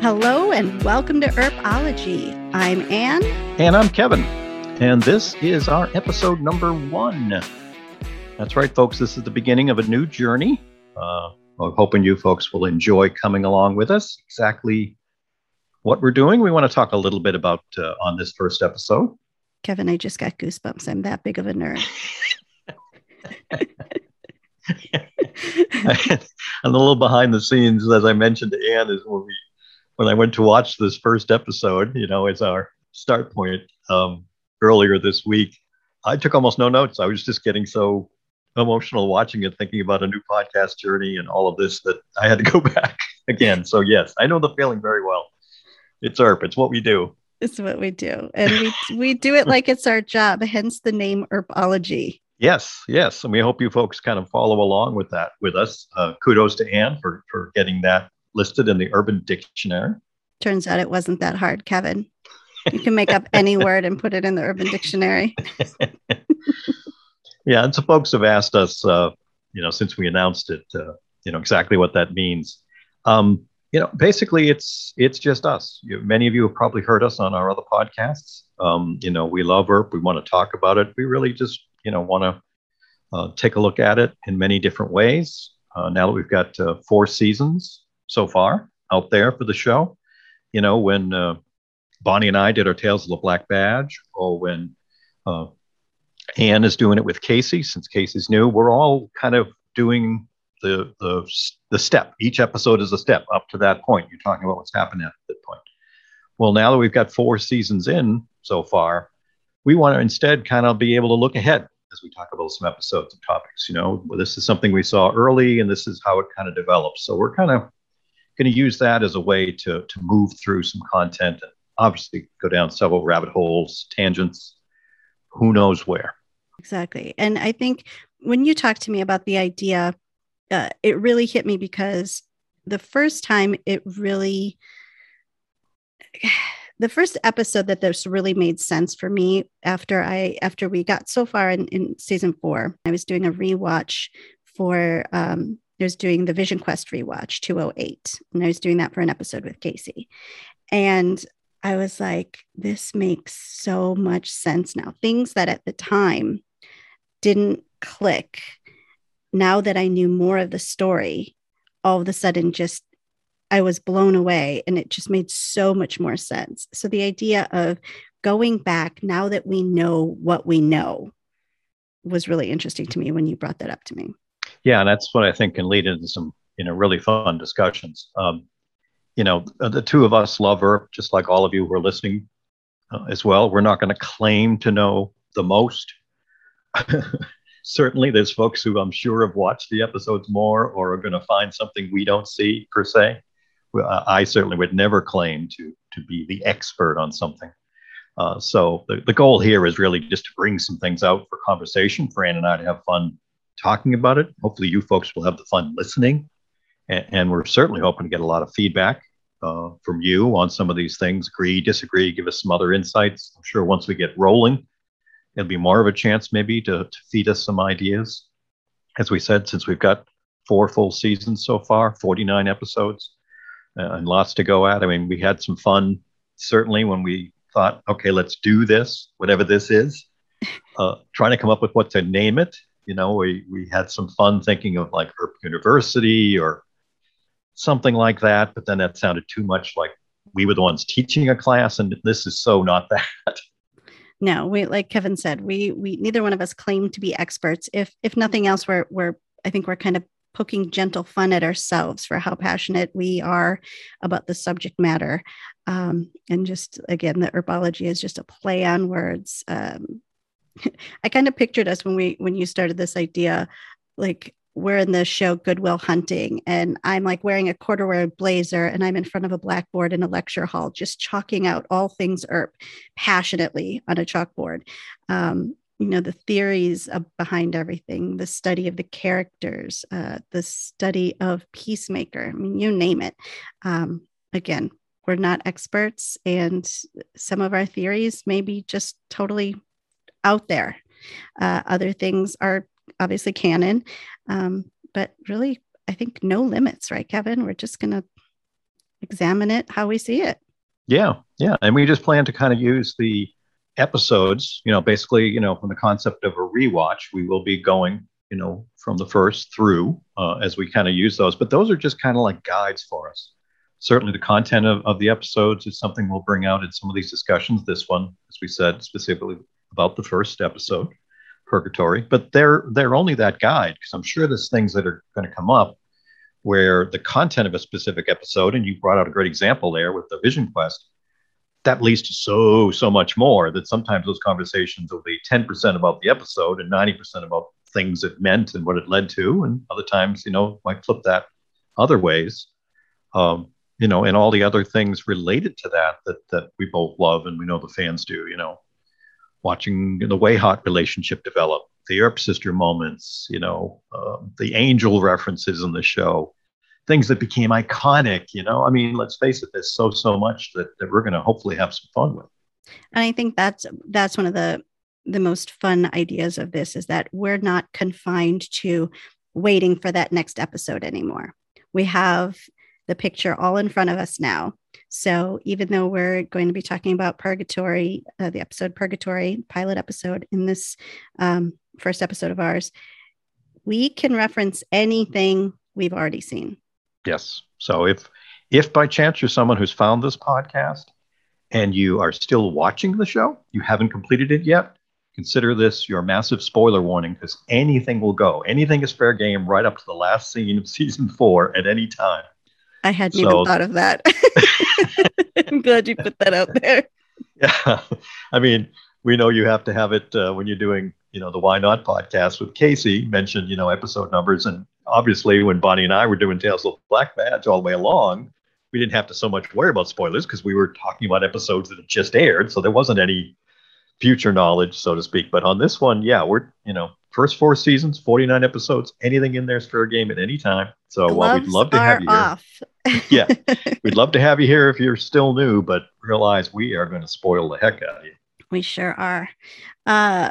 Hello and welcome to Earpology. I'm Anne. And I'm Kevin. And this is our episode number one. That's right, folks. This is the beginning of a new journey. Uh, I'm hoping you folks will enjoy coming along with us. Exactly what we're doing. We want to talk a little bit about uh, on this first episode. Kevin, I just got goosebumps. I'm that big of a nerd. I'm a little behind the scenes, as I mentioned to Anne, is when we when I went to watch this first episode, you know, as our start point um, earlier this week, I took almost no notes. I was just getting so emotional watching it, thinking about a new podcast journey and all of this that I had to go back again. So yes, I know the feeling very well. It's Earp. It's what we do. It's what we do, and we we do it like it's our job. Hence the name Earpology. Yes, yes, and we hope you folks kind of follow along with that with us. Uh, kudos to Anne for for getting that listed in the Urban Dictionary. Turns out it wasn't that hard, Kevin. You can make up any word and put it in the Urban Dictionary. yeah, and so folks have asked us, uh, you know, since we announced it, uh, you know, exactly what that means. Um, you know, basically, it's it's just us. You, many of you have probably heard us on our other podcasts. Um, you know, we love Earp. We want to talk about it. We really just, you know, want to uh, take a look at it in many different ways. Uh, now that we've got uh, four seasons, so far out there for the show. You know, when uh, Bonnie and I did our Tales of the Black Badge, or when uh, Anne is doing it with Casey, since Casey's new, we're all kind of doing the the the step. Each episode is a step up to that point. You're talking about what's happened at that point. Well, now that we've got four seasons in so far, we want to instead kind of be able to look ahead as we talk about some episodes and topics. You know, well, this is something we saw early, and this is how it kind of develops. So we're kind of going to use that as a way to, to move through some content and obviously go down several rabbit holes, tangents, who knows where. Exactly. And I think when you talked to me about the idea, uh, it really hit me because the first time it really, the first episode that this really made sense for me after I after we got so far in, in season four, I was doing a rewatch for um, I was doing the Vision Quest rewatch 208, and I was doing that for an episode with Casey. And I was like, this makes so much sense now. Things that at the time didn't click. Now that I knew more of the story, all of a sudden just I was blown away and it just made so much more sense. So the idea of going back now that we know what we know was really interesting to me when you brought that up to me. Yeah, and that's what I think can lead into some you know really fun discussions. Um, you know, the two of us love her, just like all of you who are listening uh, as well. We're not going to claim to know the most. Certainly, there's folks who I'm sure have watched the episodes more or are going to find something we don't see per se. I certainly would never claim to to be the expert on something. Uh, so the, the goal here is really just to bring some things out for conversation for Ann and I to have fun talking about it. Hopefully, you folks will have the fun listening. And, and we're certainly hoping to get a lot of feedback uh, from you on some of these things. Agree, disagree, give us some other insights. I'm sure once we get rolling, it'll be more of a chance maybe to, to feed us some ideas. As we said, since we've got four full seasons so far, 49 episodes, and lots to go at. I mean, we had some fun certainly when we thought, okay, let's do this, whatever this is, uh, trying to come up with what to name it you know, we, we had some fun thinking of like Earp University or something like that, but then that sounded too much like we were the ones teaching a class, and this is so not that. No, we like Kevin said, we we neither one of us claim to be experts. If if nothing else, we're we're I think we're kind of poking gentle fun at ourselves for how passionate we are about the subject matter. Um, and just again, the Earpology is just a play on words. Um, I kind of pictured us when we when you started this idea, like we're in the show Goodwill Hunting, and I'm like wearing a corduroy blazer, and I'm in front of a blackboard in a lecture hall, just chalking out all things Earp passionately on a chalkboard. Um, you know the theories behind everything, the study of the characters, uh, the study of Peacemaker. I mean, you name it. Um, again, we're not experts, and some of our theories may be just totally out there. Uh, other things are obviously canon, um, but really, I think no limits, right, Kevin? We're just going to examine it how we see it. Yeah, yeah, and we just plan to kind of use the episodes. You know, basically, you know, from the concept of a rewatch, we will be going, you know, from the first through uh, as we kind of use those. But those are just kind of like guides for us. Certainly, the content of, of the episodes is something we'll bring out in some of these discussions. This one, as we said, specifically about the first episode, Purgatory. But they're they're only that guide because I'm sure there's things that are going to come up where the content of a specific episode, and you brought out a great example there with the Vision Quest, that leads to so, so much more that sometimes those conversations will be 10% about the episode and 90% about things it meant and what it led to. And other times, you know, might flip that other ways. Um, you know, and all the other things related to that that that we both love and we know the fans do, you know, watching the Wayhaught relationship develop, the Earp sister moments, you know, uh, the angel references in the show, things that became iconic. You know, I mean, let's face it, there's so so much that, that we're going to hopefully have some fun with. And I think that's that's one of the the most fun ideas of this is that we're not confined to waiting for that next episode anymore. We have the picture all in front of us now. So even though we're going to be talking about Purgatory, uh, the episode Purgatory pilot episode in this um, first episode of ours, we can reference anything we've already seen. Yes. So if if by chance you're someone who's found this podcast and you are still watching the show, you haven't completed it yet, consider this your massive spoiler warning because anything will go. Anything is fair game right up to the last scene of season four at any time. I hadn't so, even thought of that. I'm glad you put that out there. Yeah. I mean, we know you have to have it uh, when you're doing, you know, the Why Not podcast with Casey, mentioned, you know, episode numbers and obviously, when Bonnie and I were doing Tales of Black Badge all the way along, we didn't have to so much worry about spoilers because we were talking about episodes that had just aired, so there wasn't any future knowledge, so to speak. But on this one, yeah, we're you know first four seasons, forty nine episodes, anything in there is fair game at any time. So Gloves while we'd love to have you off. here, yeah, we'd love to have you here if you're still new, but realize we are going to spoil the heck out of you. We sure are. Uh,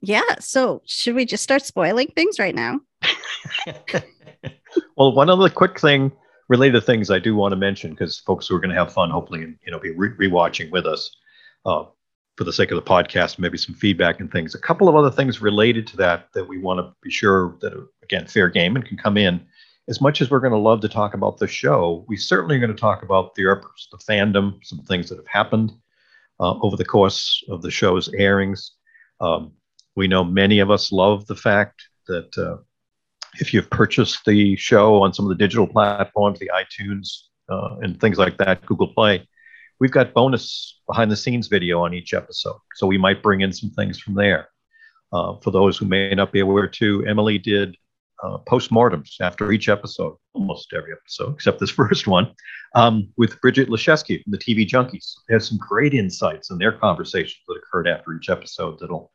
yeah. So should we just start spoiling things right now? well, one other quick thing related things I do want to mention because folks who are going to have fun, hopefully, and you know, be re- rewatching with us uh, for the sake of the podcast, maybe some feedback and things. A couple of other things related to that that we want to be sure that again, fair game and can come in. As much as we're going to love to talk about the show, we certainly are going to talk about the the fandom, some things that have happened uh, over the course of the show's airings. Um, we know many of us love the fact that uh, if you've purchased the show on some of the digital platforms, the iTunes uh, and things like that, Google Play, we've got bonus behind the scenes video on each episode. So we might bring in some things from there. Uh, for those who may not be aware, too, Emily did uh, postmortems after each episode, almost every episode, except this first one, um, with Bridget Liszewski from the TV Junkies. They had some great insights in their conversations that occurred after each episode that'll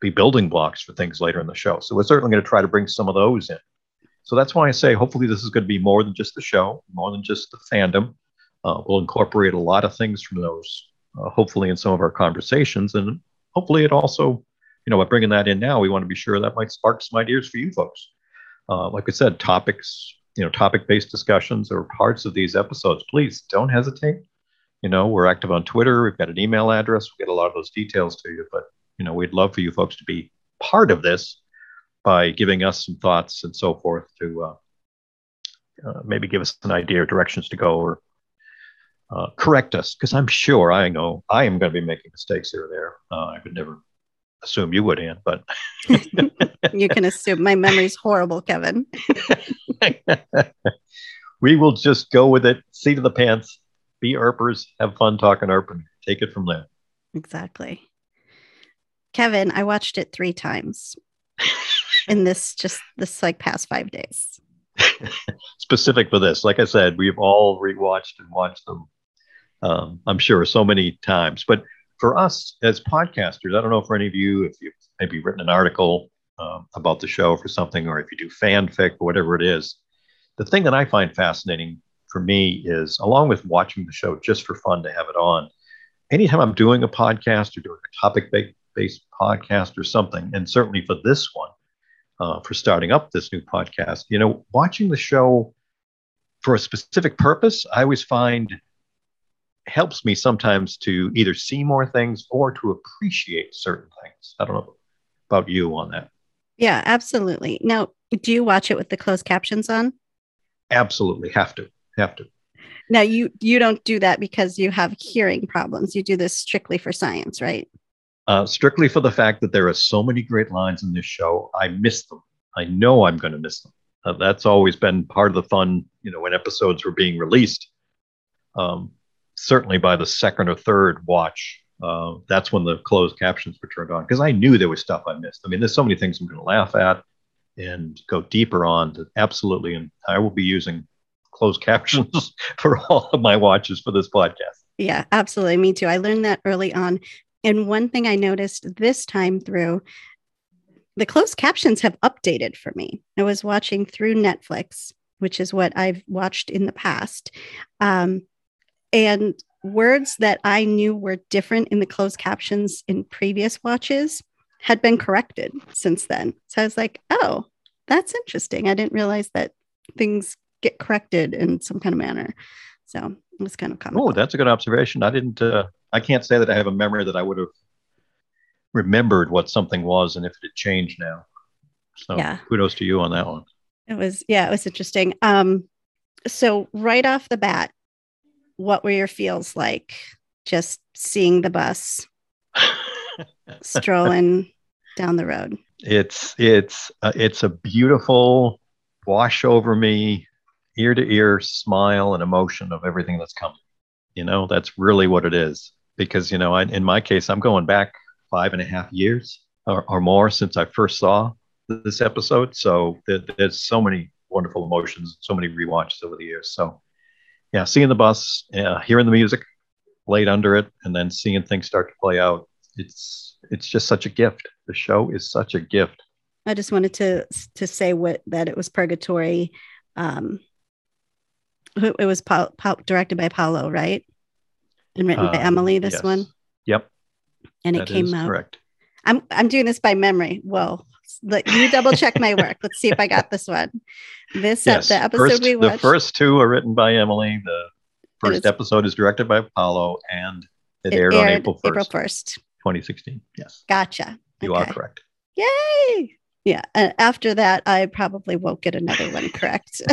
be building blocks for things later in the show. So we're certainly going to try to bring some of those in. So that's why I say hopefully this is going to be more than just the show, more than just the fandom. Uh, we'll incorporate a lot of things from those, uh, hopefully, in some of our conversations. And hopefully, it also, you know, by bringing that in now, we want to be sure that might spark some ideas for you folks. Uh, like I said, topics, you know, topic based discussions or parts of these episodes, please don't hesitate. You know, we're active on Twitter. We've got an email address. We get a lot of those details to you, but you know, we'd love for you folks to be part of this by giving us some thoughts and so forth to uh, uh, maybe give us an idea or directions to go or uh, correct us because I'm sure I know I am going to be making mistakes here or there. Uh, I could never assume you would, Ann, but you can assume my memory's horrible, Kevin. we will just go with it, seat of the pants, be Earpers, have fun talking Earp, and take it from there. Exactly. Kevin, I watched it three times in this just this like past five days. Specific for this, like I said, we've all rewatched and watched them. Um, I'm sure so many times, but for us as podcasters, I don't know for any of you if you've maybe written an article um, about the show for something, or if you do fanfic or whatever it is. The thing that I find fascinating for me is, along with watching the show just for fun to have it on, anytime I'm doing a podcast or doing a topic based podcast or something. And certainly for this one, uh, for starting up this new podcast. You know, watching the show for a specific purpose, I always find helps me sometimes to either see more things or to appreciate certain things. I don't know about you on that. Yeah, absolutely. Now, do you watch it with the closed captions on? Absolutely, have to, have to. Now, you you don't do that because you have hearing problems. You do this strictly for science, right? Uh, strictly for the fact that there are so many great lines in this show. I miss them. I know I'm going to miss them. Uh, that's always been part of the fun, you know, when episodes were being released. Um, certainly by the second or third watch, uh, that's when the closed captions were turned on because I knew there was stuff I missed. I mean, there's so many things I'm going to laugh at and go deeper on. To, absolutely, and I will be using closed captions for all of my watches for this podcast. Yeah, absolutely. Me too. I learned that early on. And one thing I noticed this time through, the closed captions have updated for me. I was watching through Netflix, which is what I've watched in the past. Um, and words that I knew were different in the closed captions in previous watches had been corrected since then. So I was like, oh, that's interesting. I didn't realize that things get corrected in some kind of manner. So it was kind of comical. Oh, that's a good observation. I didn't, uh, I can't say that I have a memory that I would have remembered what something was and if it had changed now. So yeah. kudos to you on that one. It was, yeah, it was interesting. Um, so right off the bat, what were your feels like just seeing the bus strolling down the road? It's it's uh, it's a beautiful wash over me ear to ear smile and emotion of everything that's coming. You know, that's really what it is. Because you know, I, in my case, I'm going back five and a half years or, or more since I first saw this episode. So there, there's so many wonderful emotions, so many re-watches over the years. So yeah, seeing the bus, uh, hearing the music laid under it, and then seeing things start to play out. It's it's just such a gift. The show is such a gift. I just wanted to to say what that it was Purgatory. Um, it was pa- pa- directed by Paolo, right? And written by um, Emily. This yes. one. Yep. And it came out. Correct. I'm I'm doing this by memory. Well, let you double check my work. Let's see if I got this one. This yes. the episode first, we watched. The first two are written by Emily. The first is, episode is directed by Apollo and it, it aired, aired, on April 1st, April 1st, 2016. Yes. Gotcha. You okay. are correct. Yay! Yeah. And after that, I probably won't get another one correct.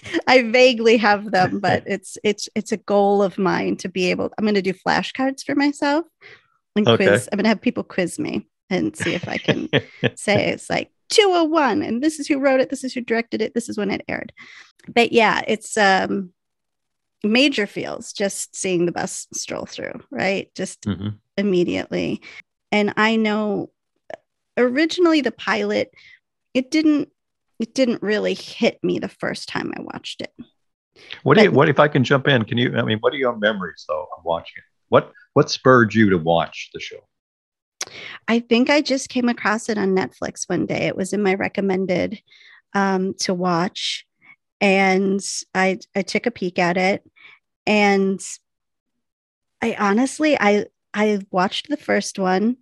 I vaguely have them, but it's it's it's a goal of mine to be able. I'm going to do flashcards for myself and okay. quiz. I'm going to have people quiz me and see if I can say it's like 201 and this is who wrote it, this is who directed it, this is when it aired. But yeah, it's um major feels just seeing the bus stroll through, right? Just mm-hmm. immediately. And I know originally the pilot it didn't it didn't really hit me the first time I watched it. What do you, what if I can jump in? Can you I mean what are your memories though of watching it? What what spurred you to watch the show? I think I just came across it on Netflix one day. It was in my recommended um, to watch, and I I took a peek at it, and I honestly I I watched the first one,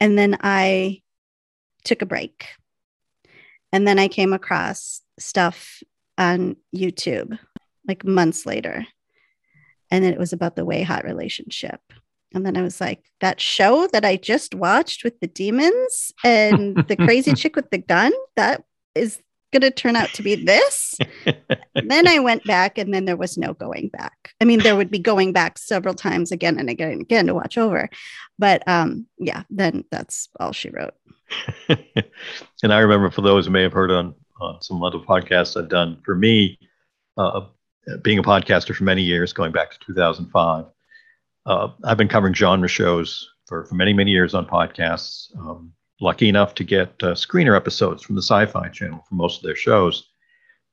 and then I took a break, and then I came across stuff on YouTube like months later, and then it was about the WayHaught relationship. And then I was like, that show that I just watched with the demons and the crazy chick with the gun, that is going to turn out to be this. then I went back and then there was no going back. I mean, there would be going back several times again and again and again to watch over. But um, yeah, then that's all she wrote. and I remember for those who may have heard on, on some other podcasts I've done, for me, uh, being a podcaster for many years, going back to 2005, uh, I've been covering genre shows for, for many, many years on podcasts. Um, lucky enough to get uh, screener episodes from the Sci Fi channel for most of their shows.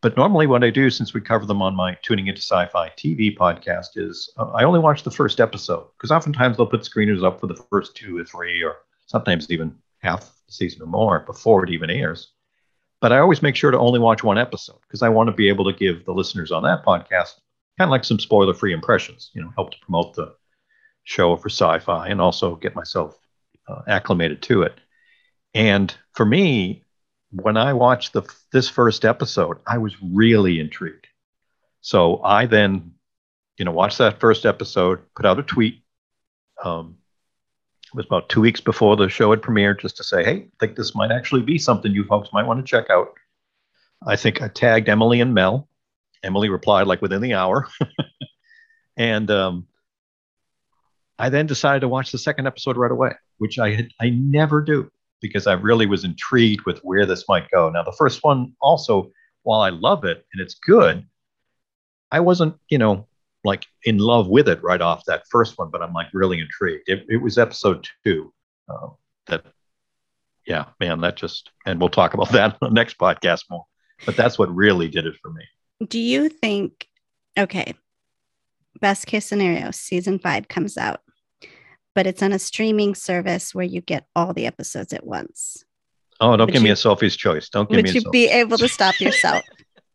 But normally, what I do, since we cover them on my Tuning Into Sci Fi TV podcast, is uh, I only watch the first episode because oftentimes they'll put screeners up for the first two or three, or sometimes even half the season or more before it even airs. But I always make sure to only watch one episode because I want to be able to give the listeners on that podcast kind of like some spoiler free impressions, you know, help to promote the show for sci-fi and also get myself uh, acclimated to it. And for me, when I watched the this first episode, I was really intrigued. So I then, you know, watched that first episode, put out a tweet. Um, it was about two weeks before the show had premiered, just to say, "Hey, I think this might actually be something you folks might want to check out." I think I tagged Emily and Mel. Emily replied like within the hour, and um, I then decided to watch the second episode right away, which I had I never do because I really was intrigued with where this might go. Now, the first one also, while I love it and it's good, I wasn't, you know, like in love with it right off that first one, but I'm like really intrigued. It, it was episode two uh, that, yeah, man, that just, and we'll talk about that on the next podcast more. But that's what really did it for me. Do you think, okay, best case scenario, season five comes out but it's on a streaming service where you get all the episodes at once. Oh, don't would give you, me a Sophie's choice. Don't give would me. Would you should be able to stop yourself?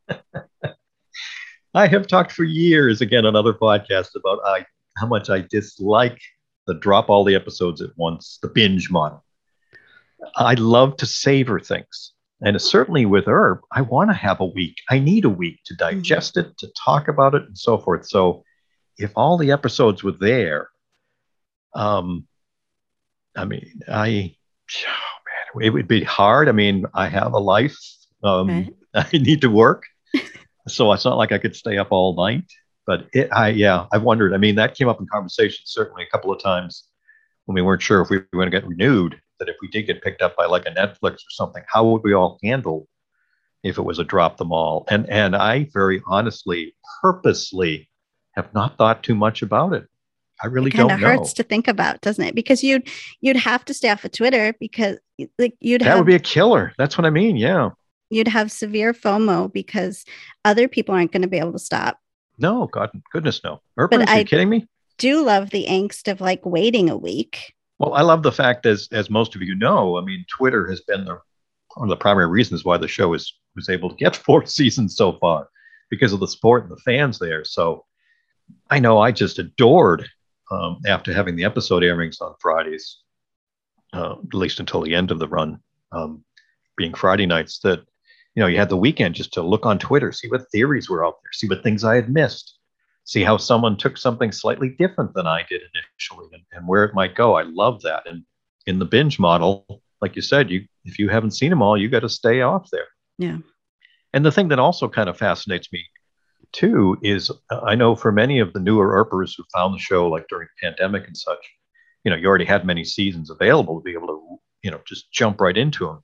I have talked for years again on other podcasts about I, how much I dislike the drop all the episodes at once, the binge model. I love to savor things. And certainly with Earp, I want to have a week. I need a week to digest mm-hmm. it, to talk about it, and so forth. So if all the episodes were there, um, I mean, I, oh man, it would be hard. I mean, I have a life. Um, right. I need to work, so it's not like I could stay up all night. But it, I, yeah, I've wondered. I mean, that came up in conversation certainly a couple of times when we weren't sure if we were going to get renewed. That if we did get picked up by like a Netflix or something, how would we all handle if it was a drop them all? And and I very honestly, purposely, have not thought too much about it. I really know. Kinda hurts to think about, doesn't it? Because you'd you'd have to stay off of Twitter because like you'd that have, would be a killer. That's what I mean. Yeah. You'd have severe FOMO because other people aren't going to be able to stop. No, God, goodness, no. Urban, are you kidding me? Do love the angst of like waiting a week. Well, I love the fact, as as most of you know, I mean, Twitter has been the one of the primary reasons why the show is was able to get four seasons so far because of the sport and the fans there. So I know I just adored um, after having the episode airings on Fridays, uh, at least until the end of the run, um, being Friday nights, that you know you had the weekend just to look on Twitter, see what theories were out there, see what things I had missed, see how someone took something slightly different than I did initially, and, and where it might go. I love that. And in the binge model, like you said, you if you haven't seen them all, you got to stay off there. Yeah. And the thing that also kind of fascinates me too is uh, I know for many of the newer Earpers who found the show like during the pandemic and such, you know, you already had many seasons available to be able to, you know, just jump right into them.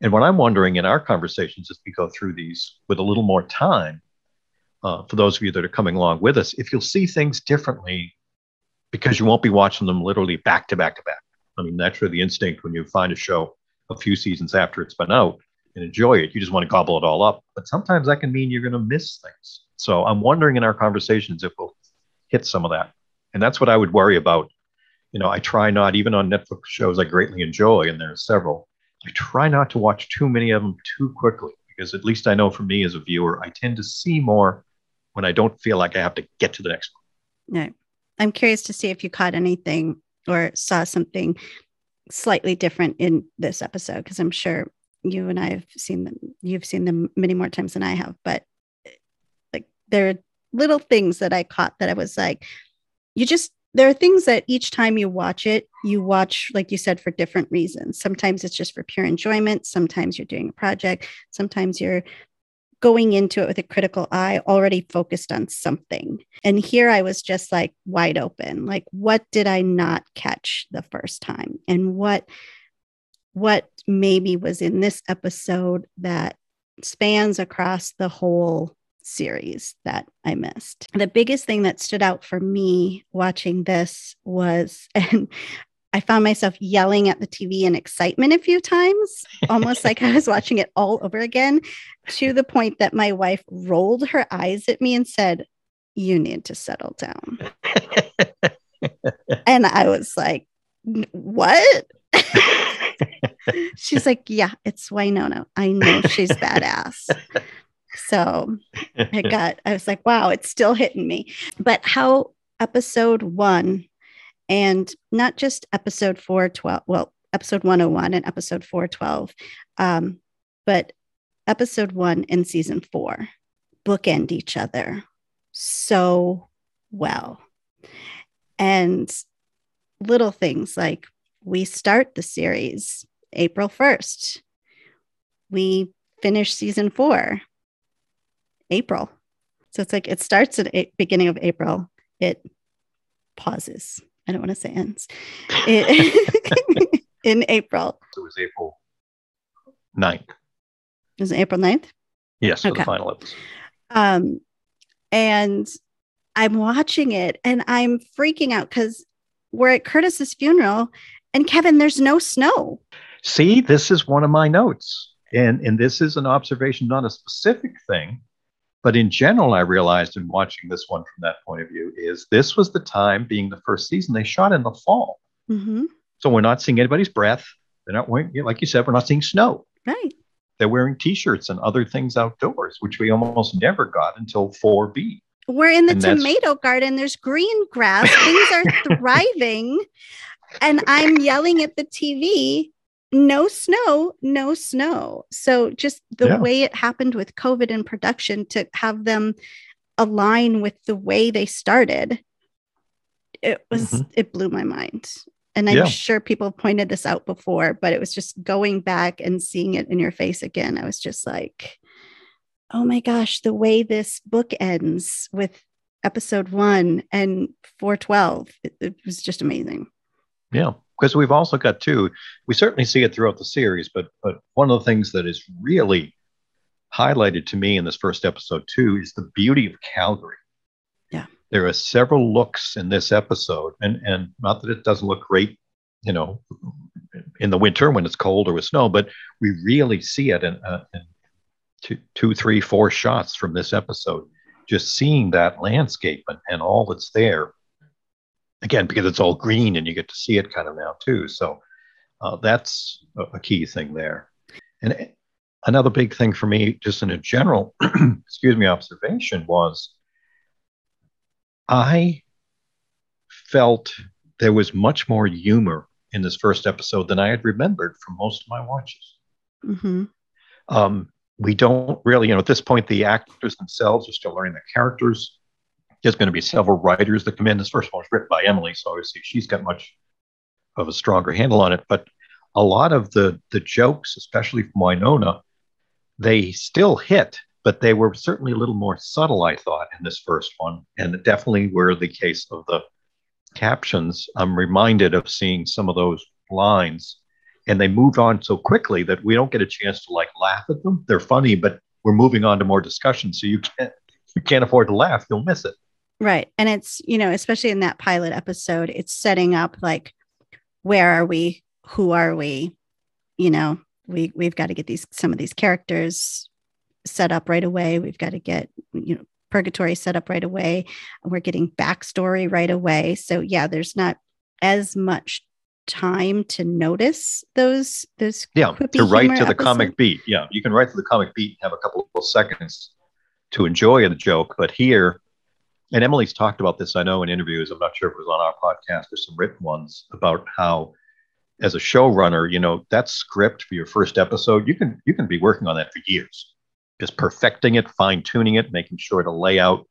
And what I'm wondering in our conversations as we go through these with a little more time, uh, for those of you that are coming along with us, if you'll see things differently because you won't be watching them literally back to back to back. I mean, that's really the instinct when you find a show a few seasons after it's been out and enjoy it. You just want to gobble it all up. But sometimes that can mean you're going to miss things. So I'm wondering in our conversations if we'll hit some of that. And that's what I would worry about. You know, I try not, even on Netflix shows I greatly enjoy, and there are several, I try not to watch too many of them too quickly because at least I know for me as a viewer, I tend to see more when I don't feel like I have to get to the next one. No. I'm curious to see if you caught anything or saw something slightly different in this episode because I'm sure you and I have seen them. You've seen them many more times than I have, but there are little things that I caught that I was like, you just there are things that each time you watch it, you watch, like you said, for different reasons. Sometimes it's just for pure enjoyment. Sometimes you're doing a project. Sometimes you're going into it with a critical eye, already focused on something. And here I was just like wide open. Like, what did I not catch the first time? And what what maybe was in this episode that spans across the whole series that I missed. The biggest thing that stood out for me watching this was, and I found myself yelling at the TV in excitement a few times, almost like I was watching it all over again, to the point that my wife rolled her eyes at me and said, You need to settle down. and I was like, What? she's like, Yeah, it's Wynonna. I know she's badass. So I got, I was like, wow, it's still hitting me. But how episode one and not just episode 412, well, episode 101 and episode 412. Um, but episode one and season four bookend each other so well. And little things like we start the series April 1st. We finish season four April. So it's like it starts at a- beginning of April. It pauses. I don't want to say ends. It, in April. It was April 9th. Is it April 9th? Yes, Okay. the final episode. Um, and I'm watching it and I'm freaking out because we're at Curtis's funeral and Kevin, there's no snow. See, this is one of my notes. And and this is an observation, not a specific thing, but in general, I realized in watching this one from that point of view is this was the time, being the first season, they shot in the fall. hmm So we're not seeing anybody's breath. They're not wearing, like you said, we're not seeing snow. Right. They're wearing t-shirts and other things outdoors, which we almost never got until 4B. We're in the And that's- tomato garden. There's green grass. Things are thriving. And I'm yelling at the TV, no snow, no snow. So just the Yeah. way it happened with COVID in production to have them align with the way they started, it was, Mhm. it blew my mind. And I'm Yeah. sure people pointed this out before, but it was just going back and seeing it in your face again. I was just like, oh my gosh, the way this book ends with episode one and 412, it, it was just amazing. Yeah, because we've also got two. We certainly see it throughout the series, but but one of the things that is really highlighted to me in this first episode too is the beauty of Calgary. Yeah. there are several looks in this episode, and and not that it doesn't look great, you know, in the winter when it's cold or with snow, but we really see it in, uh, in two, two, three, four shots from this episode. Just seeing that landscape and, and all that's there again because it's all green and you get to see it kind of now too. So uh, that's a, key thing there. And another big thing for me just in a general excuse me observation was i felt there was much more humor in this first episode than i had remembered from most of my watches. Hmm um, we don't really, you know, at this point, the actors themselves are still learning the characters. There's going to be several writers that come in. This first one was written by Emily, so obviously she's got much of a stronger handle on it. But a lot of the the jokes, especially from Wynonna, they still hit, but they were certainly a little more subtle, I thought, in this first one, and definitely were the case of the captions. I'm reminded of seeing some of those lines and they moved on so quickly that we don't get a chance to like laugh at them. They're funny, but we're moving on to more discussion, so you can't you can't afford to laugh. You'll miss it. Right. And it's, you know, especially in that pilot episode, it's setting up like, where are we? Who are we? You know, we we've got to get these some of these characters set up right away. We've got to get, you know, purgatory set up right away. We're getting backstory right away. So yeah, there's not as much time to notice those those Yeah, to write to the comic beat. Yeah, you can write to the comic beat and have a couple of seconds to enjoy the joke. But here, and Emily's talked about this, I know, in interviews. I'm not sure if it was on our podcast or some written ones about how, as a showrunner, you know, that script for your first episode, you can you can be working on that for years, just perfecting it, fine tuning it, making sure to lay out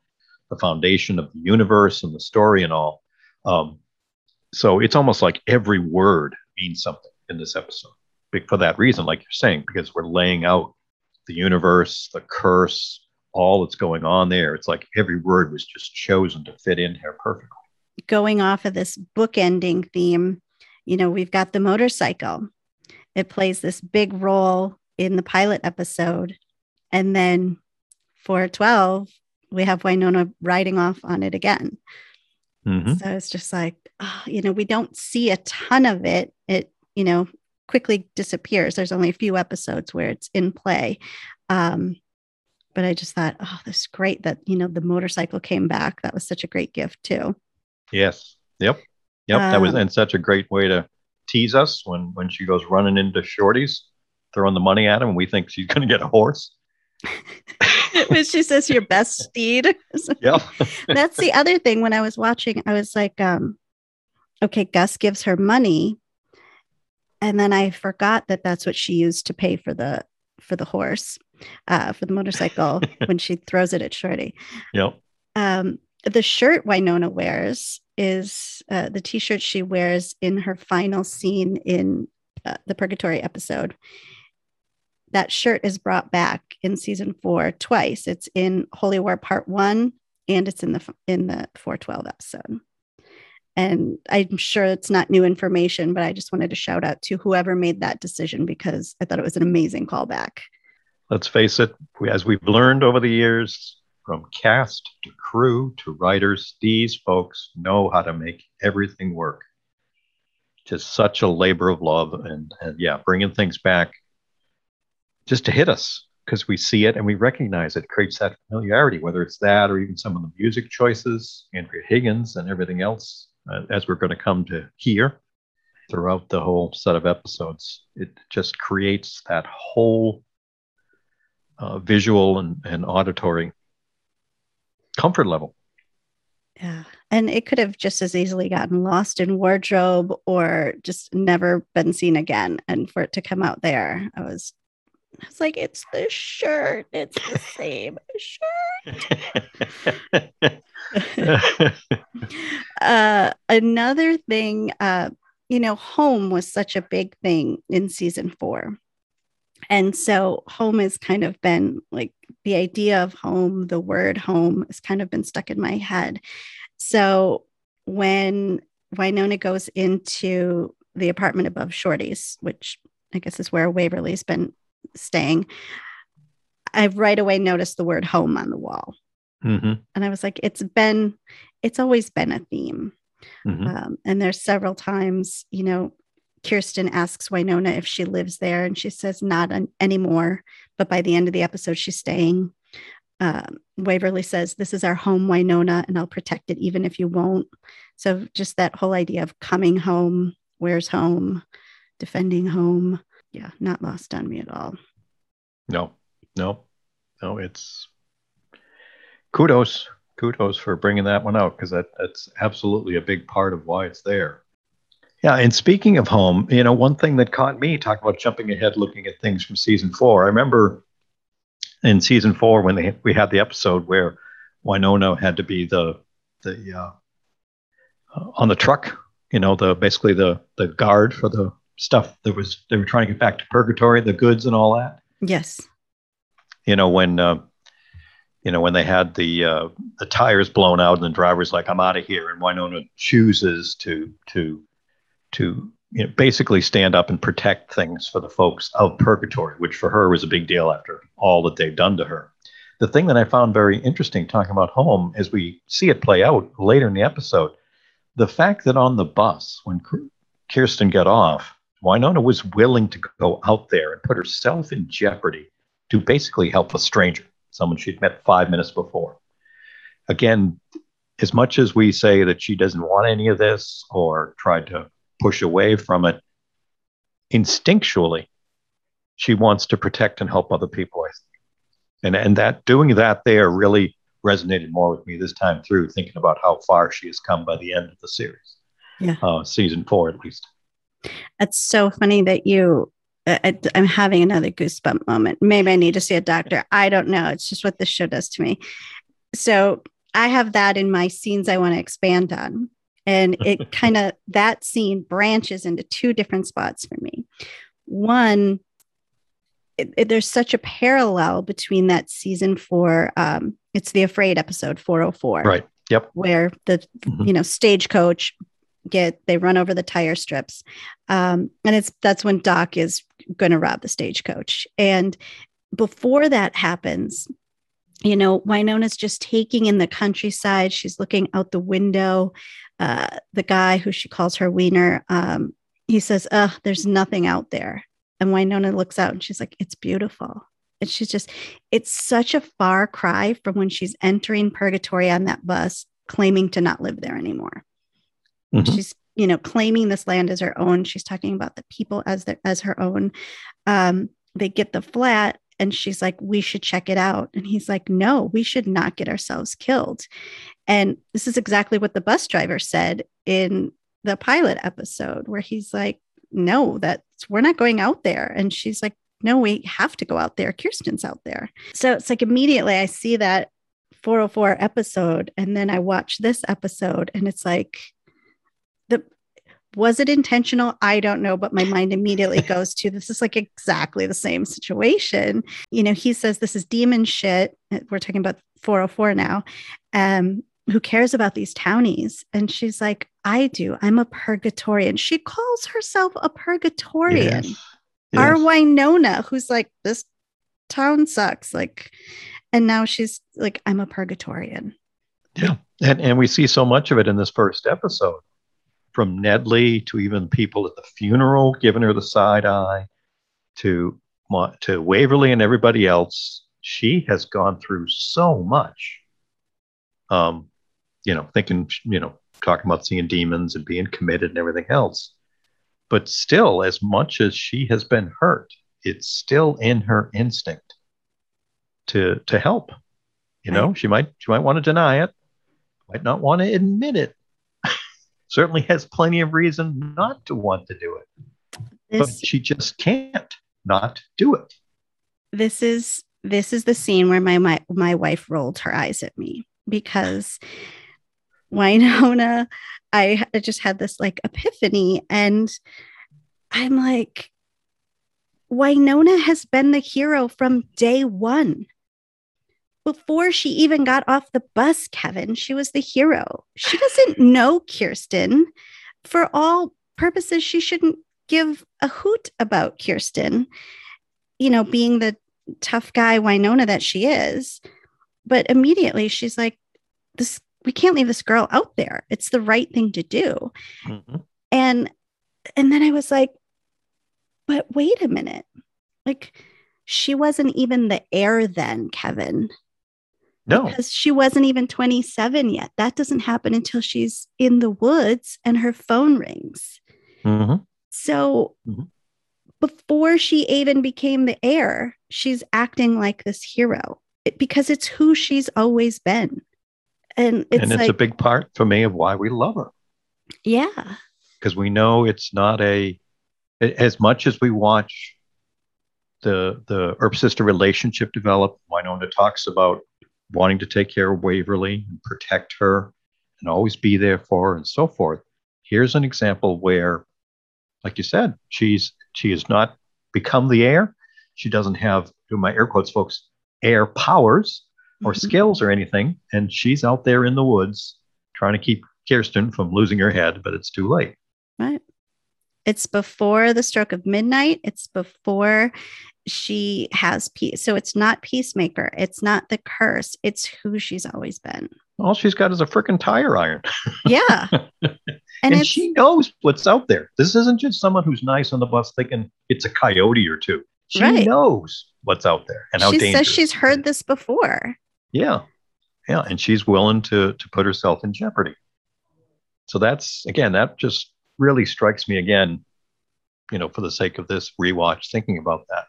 the foundation of the universe and the story and all. Um, so it's almost like every word means something in this episode for that reason, like you're saying, because we're laying out the universe, the curse, all that's going on there. It's like every word was just chosen to fit in here perfectly. going off of this bookending theme, you know, we've got the motorcycle. It plays this big role in the pilot episode. And then for 12, we have Wynonna riding off on it again. Mhm. So it's just like, oh, you know, we don't see a ton of it. It, you know, quickly disappears. There's only a few episodes where it's in play. Um, but I just thought, oh, this is great that, you know, the motorcycle came back. That was such a great gift too. Yes. Yep. Yep. that was Um, and such a great way to tease us when when she goes running into Shorty's, throwing the money at him, and we think she's going to get a horse. when she says your best steed. Yep. That's the other thing when I was watching, I was like, um, okay, Gus gives her money. and then I forgot that that's what she used to pay for the for the horse, uh, for the motorcycle when she throws it at Shorty. Yep. Um, the shirt Wynonna wears is uh, the t-shirt she wears in her final scene in uh, the Purgatory episode. That shirt is brought back in season four twice. It's in Holy War Part One, and it's in the in the 412 episode. And I'm sure it's not new information, but I just wanted to shout out to whoever made that decision because I thought it was an amazing callback. Let's face it, as we've learned over the years, from cast to crew to writers, these folks know how to make everything work. Just such a labor of love, and, and yeah, bringing things back just to hit us because we see it and we recognize it creates that familiarity, whether it's that or even some of the music choices, Andrea Higgins, and everything else uh, as we're going to come to hear throughout the whole set of episodes. It just creates that whole uh, visual and, and auditory comfort level. Yeah. And it could have just as easily gotten lost in wardrobe or just never been seen again. And for it to come out there, I was I was like, it's the shirt. It's the same shirt. uh, another thing, uh, you know, home was such a big thing in season four. And so home has kind of been like the idea of home, the word home has kind of been stuck in my head. So when Wynonna goes into the apartment above Shorty's, which I guess is where Waverly's been staying, I've right away noticed the word home on the wall. Mm-hmm. And I was like, it's been, it's always been a theme. Mm-hmm. Um, and there's several times, you know, Kirsten asks Wynonna if she lives there, and she says not an- anymore. But by the end of the episode, she's staying. Um, Waverly says, This is our home, Wynonna, and I'll protect it even if you won't. So, just that whole idea of coming home, where's home, defending home. Yeah, not lost on me at all. No, no, no, it's kudos, kudos for bringing that one out because that, that's absolutely a big part of why it's there. Yeah, and speaking of home, you know, one thing that caught me talking about jumping ahead, looking at things from season four. I remember in season four when they we had the episode where Wynonna had to be the the uh, uh, on the truck, you know, the basically the the guard for the stuff that was they were trying to get back to purgatory, the goods and all that. Yes. You know when uh, you know when they had the uh, the tires blown out and the driver's like, "I'm out of here," and Wynonna chooses to to to you know, basically stand up and protect things for the folks of purgatory, which for her was a big deal after all that they've done to her. The thing that I found very interesting talking about home as we see it play out later in the episode, the fact that on the bus, when Kirsten got off, Wynonna was willing to go out there and put herself in jeopardy to basically help a stranger, someone she'd met five minutes before. Again, as much as we say that she doesn't want any of this or tried to push away from it instinctually. She wants to protect and help other people I think. and and that doing that there really resonated more with me this time through thinking about how far she has come by the end of the series. Yeah. Uh, season four at least. It's so funny that you I, i'm having another goosebump moment. Maybe i need to see a doctor. I don't know. It's just what this show does to me. So i have that in my scenes i want to expand on and it kind of, that scene branches into two different spots for me. One, it, it, there's such a parallel between that season four, um, it's the Afraid episode 404. Right. Yep. Where the, mm-hmm. you know, stagecoach get, they run over the tire strips. Um, and it's, that's when Doc is going to rob the stagecoach. And before that happens, you know, Wynonna's just taking in the countryside. She's looking out the window uh, the guy who she calls her wiener, um, he says, "Uh, there's nothing out there." And Wynonna looks out and she's like, "It's beautiful." And she's just, it's such a far cry from when she's entering purgatory on that bus, claiming to not live there anymore. Mm-hmm. She's, you know, claiming this land as her own. She's talking about the people as their, as her own. Um, they get the flat and she's like, we should check it out. And he's like, no, we should not get ourselves killed. And this is exactly what the bus driver said in the pilot episode, where he's like, no, that we're not going out there. And she's like, no, we have to go out there. Kirsten's out there. So it's like immediately I see that 404 episode and then I watch this episode and it's like was it intentional? I don't know, but my mind immediately goes to this is like exactly the same situation. You know, he says this is demon shit. We're talking about 404 now. Um, who cares about these townies? And she's like, I do. I'm a purgatorian. She calls herself a purgatorian. Yes. Yes. Our Wynonna, who's like, this town sucks. Like, and now she's like, I'm a purgatorian. Yeah. And, and we see so much of it in this first episode from Nedley to even people at the funeral giving her the side eye to, to Waverly and everybody else. She has gone through so much. Um, you know, thinking, you know, talking about seeing demons and being committed and everything else. But still, as much as she has been hurt, it's still in her instinct to to help. You know, right. she might she might want to deny it, might not want to admit it. Certainly has plenty of reason not to want to do it. This, but she just can't not do it. This is this is the scene where my my, my wife rolled her eyes at me because Wynonna, I just had this like epiphany. And I'm like, Wynonna has been the hero from day one. Before she even got off the bus, Kevin, she was the hero. She doesn't know Kirsten. For all purposes, she shouldn't give a hoot about Kirsten, you know, being the tough guy Wynonna that she is. But immediately she's like, this we can't leave this girl out there. It's the right thing to do. Mm-hmm. And and then I was like, but wait a minute. Like she wasn't even the heir then, Kevin. No. Because she wasn't even 27 yet. That doesn't happen until she's in the woods and her phone rings. Mm-hmm. So mm-hmm. before she even became the heir, she's acting like this hero because it's who she's always been and it's, and it's like, a big part for me of why we love her yeah because we know it's not a as much as we watch the the Earp sister relationship develop wynonna talks about wanting to take care of waverly and protect her and always be there for her and so forth here's an example where like you said she's she has not become the heir she doesn't have do my air quotes folks heir powers or mm-hmm. skills or anything. And she's out there in the woods trying to keep Kirsten from losing her head, but it's too late. Right. It's before the stroke of midnight. It's before she has peace. So it's not peacemaker. It's not the curse. It's who she's always been. All she's got is a freaking tire iron. Yeah. and, and she knows what's out there. This isn't just someone who's nice on the bus thinking it's a coyote or two. She right. knows what's out there and how she dangerous. says she's heard this before. Yeah. Yeah. And she's willing to to put herself in jeopardy. So that's again, that just really strikes me again, you know, for the sake of this rewatch, thinking about that.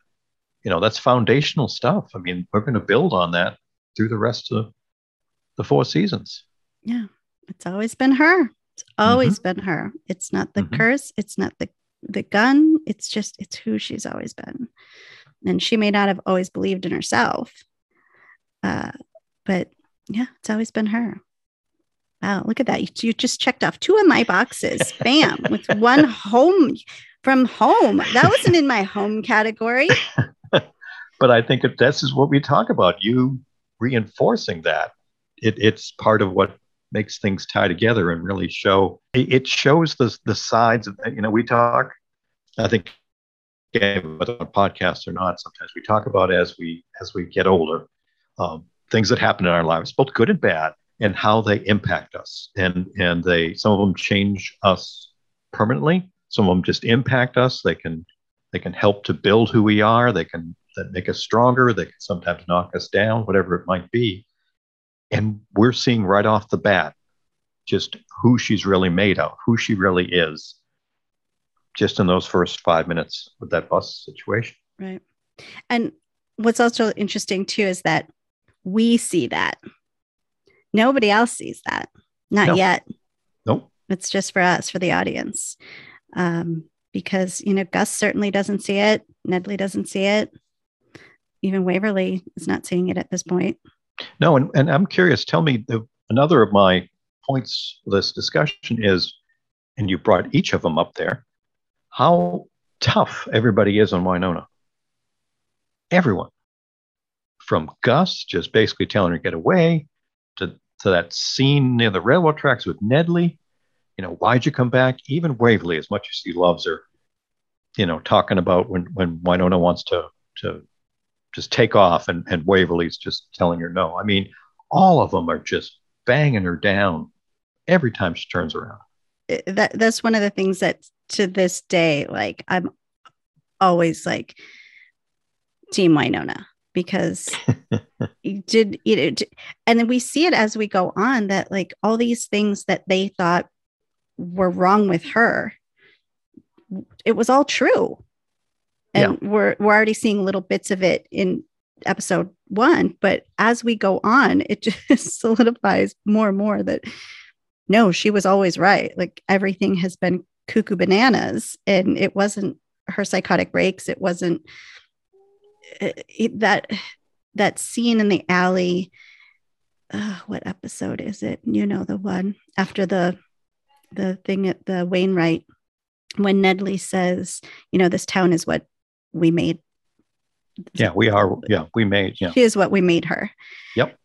You know, that's foundational stuff. I mean, we're going to build on that through the rest of the four seasons. Yeah. It's always been her. It's always mm-hmm. been her. It's not the mm-hmm. curse. It's not the the gun. It's just it's who she's always been. And she may not have always believed in herself. Uh, but yeah, it's always been her. Wow, look at that. You, you just checked off two of my boxes. Bam, with one home from home. That wasn't in my home category. but I think this is what we talk about. You reinforcing that. It, it's part of what makes things tie together and really show it, shows the the sides of you know we talk i think whether on podcasts or not sometimes we talk about as we as we get older um, things that happen in our lives, both good and bad, and how they impact us. And and they some of them change us permanently. Some of them just impact us. They can they can help to build who we are. They can that make us stronger. They can sometimes knock us down, whatever it might be. And we're seeing right off the bat just who she's really made of, who she really is, just in those first five minutes with that bus situation. Right. And what's also interesting too is that we see that. Nobody else sees that. Not no. yet. Nope. It's just for us, for the audience. Um, because you know Gus certainly doesn't see it, Nedley doesn't see it, even Waverly is not seeing it at this point. No, and, and I'm curious. Tell me, the, another of my points this discussion is, and you brought each of them up there, how tough everybody is on Wynonna. Everyone, from Gus just basically telling her to get away, to to that scene near the railroad tracks with Nedley. You know, why'd you come back? Even Waverly, as much as he loves her, you know, talking about when when Wynonna wants to to just take off and, and Waverly's just telling her no. I mean, all of them are just banging her down every time she turns around. That that's one of the things that to this day, like I'm always like Team Wynonna because you did you know, and then we see it as we go on that like all these things that they thought were wrong with her, it was all true and yeah. we're we're already seeing little bits of it in episode one but as we go on it just solidifies more and more that no she was always right. Like everything has been cuckoo bananas and it wasn't her psychotic breaks. It wasn't it, it, that that scene in the alley. Uh, what episode is it? You know the one after the the thing at the wainwright when nedley says you know this town is what we made. Yeah we are yeah we made yeah. She is what we made her. Yep.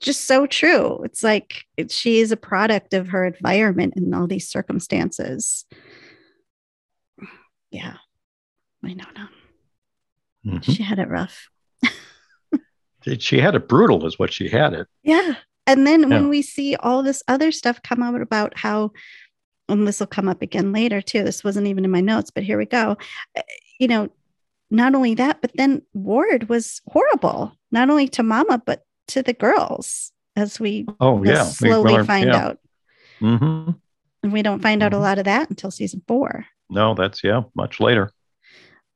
Just so true. It's like it, she is a product of her environment and all these circumstances. Yeah. I don't know. Mm-hmm. she had it rough. She had it brutal is what she had it. Yeah. And then yeah. when we see all this other stuff come out about how and this will come up again later too this wasn't even in my notes but here we go you know, not only that, but then Ward was horrible, not only to Mama, but to the girls, as we oh yeah slowly learned, find yeah. out. Mm-hmm. And we don't find out mm-hmm. a lot of that until season four. No, that's yeah, much later.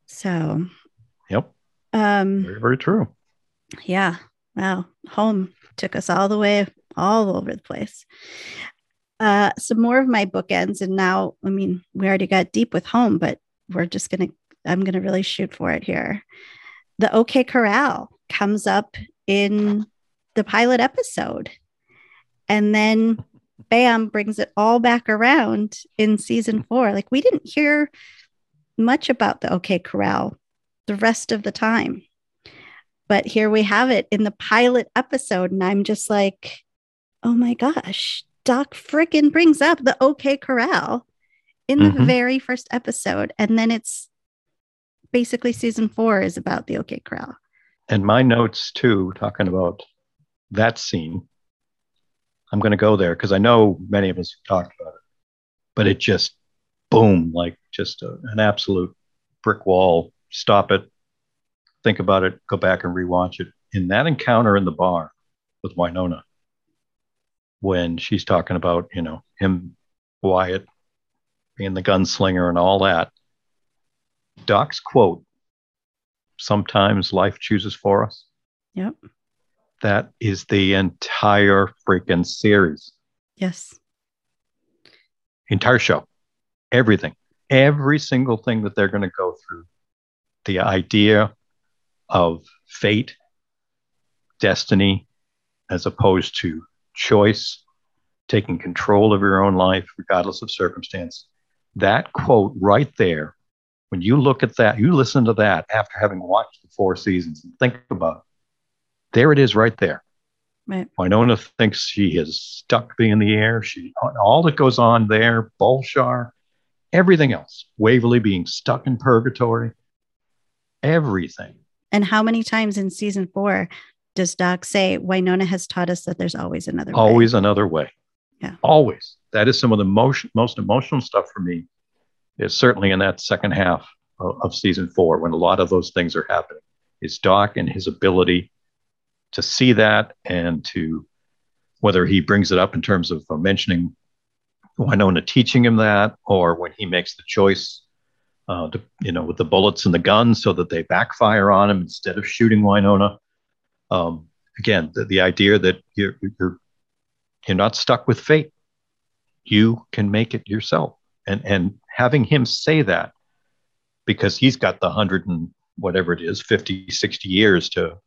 So. Yep. Um. Very very true. Yeah. Wow. Home took us all the way all over the place. Uh, some more of my bookends, and now I mean we already got deep with home, but we're just gonna I'm going to really shoot for it here. The OK Corral comes up in the pilot episode. And then bam, brings it all back around in season four. Like we didn't hear much about the OK Corral the rest of the time. But here we have it in the pilot episode. And I'm just like, oh my gosh, Doc frickin' brings up the OK Corral in the mm-hmm. very first episode. And then it's basically season four is about the OK Corral. And my notes too, talking about that scene. I'm going to go there because I know many of us have talked about it, but it just boom, like just a, an absolute brick wall. Stop it, think about it, go back and rewatch it. In that encounter in the bar with Wynonna, when she's talking about, you know, him, Wyatt, being the gunslinger and all that, Doc's quote, sometimes life chooses for us. Yep. That is the entire freaking series. Yes. Entire show. Everything. Every single thing that they're going to go through. The idea of fate, destiny, as opposed to choice, taking control of your own life, regardless of circumstance. That quote right there when you look at that, you listen to that after having watched the four seasons and think about it. There it is right there. Right. Wynonna thinks she is stuck being in the heir. She all that goes on there, Bulshar, everything else, Waverly being stuck in purgatory, everything. And how many times in season four does Doc say Wynonna has taught us that there's always another way? Always another way. Yeah. Always. That is some of the most most emotional stuff for me is certainly in that second half of, of season four when a lot of those things are happening. Is Doc and his ability to see that and to whether he brings it up in terms of uh, mentioning Wynonna teaching him that, or when he makes the choice, uh, to, you know, with the bullets and the guns, so that they backfire on him instead of shooting Wynonna. Um, again, the, the idea that you're, you're you're not stuck with fate. You can make it yourself and and having him say that because he's got the hundred and whatever it is 50 60 years to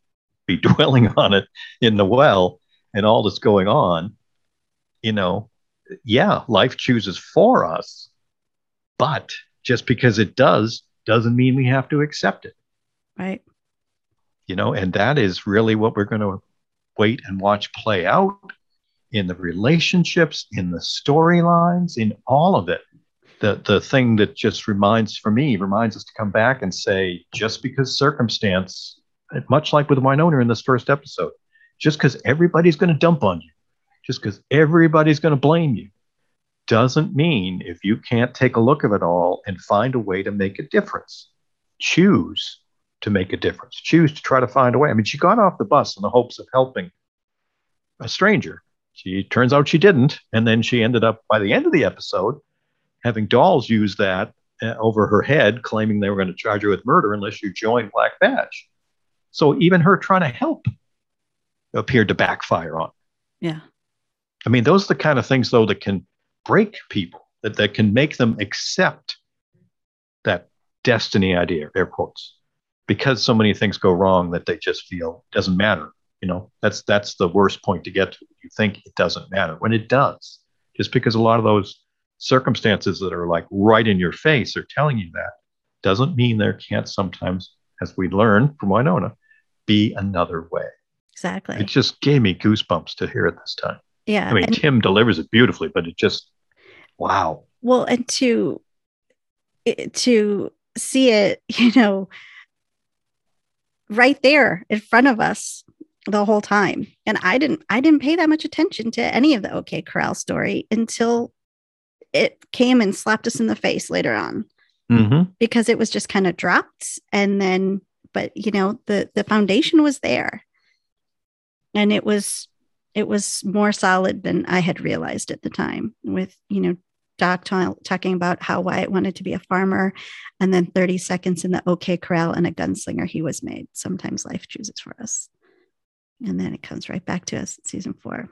be dwelling on it in the well and all that's going on you know yeah life chooses for us but just because it does doesn't mean we have to accept it. Right. You know and that is really what we're going to wait and watch play out in the relationships in the storylines in all of it the the thing that just reminds for me reminds us to come back and say just because circumstance much like with Wynonna in this first episode just because everybody's going to dump on you just because everybody's going to blame you doesn't mean if you can't take a look at it all and find a way to make a difference. Choose to make a difference. Choose to try to find a way. I mean she got off the bus in the hopes of helping a stranger. She turns out she didn't and then she ended up by the end of the episode having dolls use that uh, over her head, claiming they were going to charge her with murder unless you join Black Badge. So even her trying to help appeared to backfire on. Yeah. I mean, those are the kind of things, though, that can break people, that, that can make them accept that destiny idea, air quotes, because so many things go wrong that they just feel doesn't matter. You know, that's that's the worst point to get to. You think it doesn't matter when it does, just because a lot of those circumstances that are like right in your face are telling you that doesn't mean there can't sometimes, as we learn from Wynonna, be another way. Exactly. It just gave me goosebumps to hear it this time. Yeah. I mean, and, Tim delivers it beautifully, but it just, wow. well, and to to see it, you know, right there in front of us the whole time. And I didn't I didn't pay that much attention to any of the OK Corral story until it came and slapped us in the face later on. Mm-hmm. because it was just kind of dropped and then but you know the the foundation was there. And it was it was more solid than i had realized at the time with you know doc ta- talking about how wyatt wanted to be a farmer and then 30 seconds in the ok corral and a gunslinger he was made. Sometimes life chooses for us. And then it comes right back to us in season four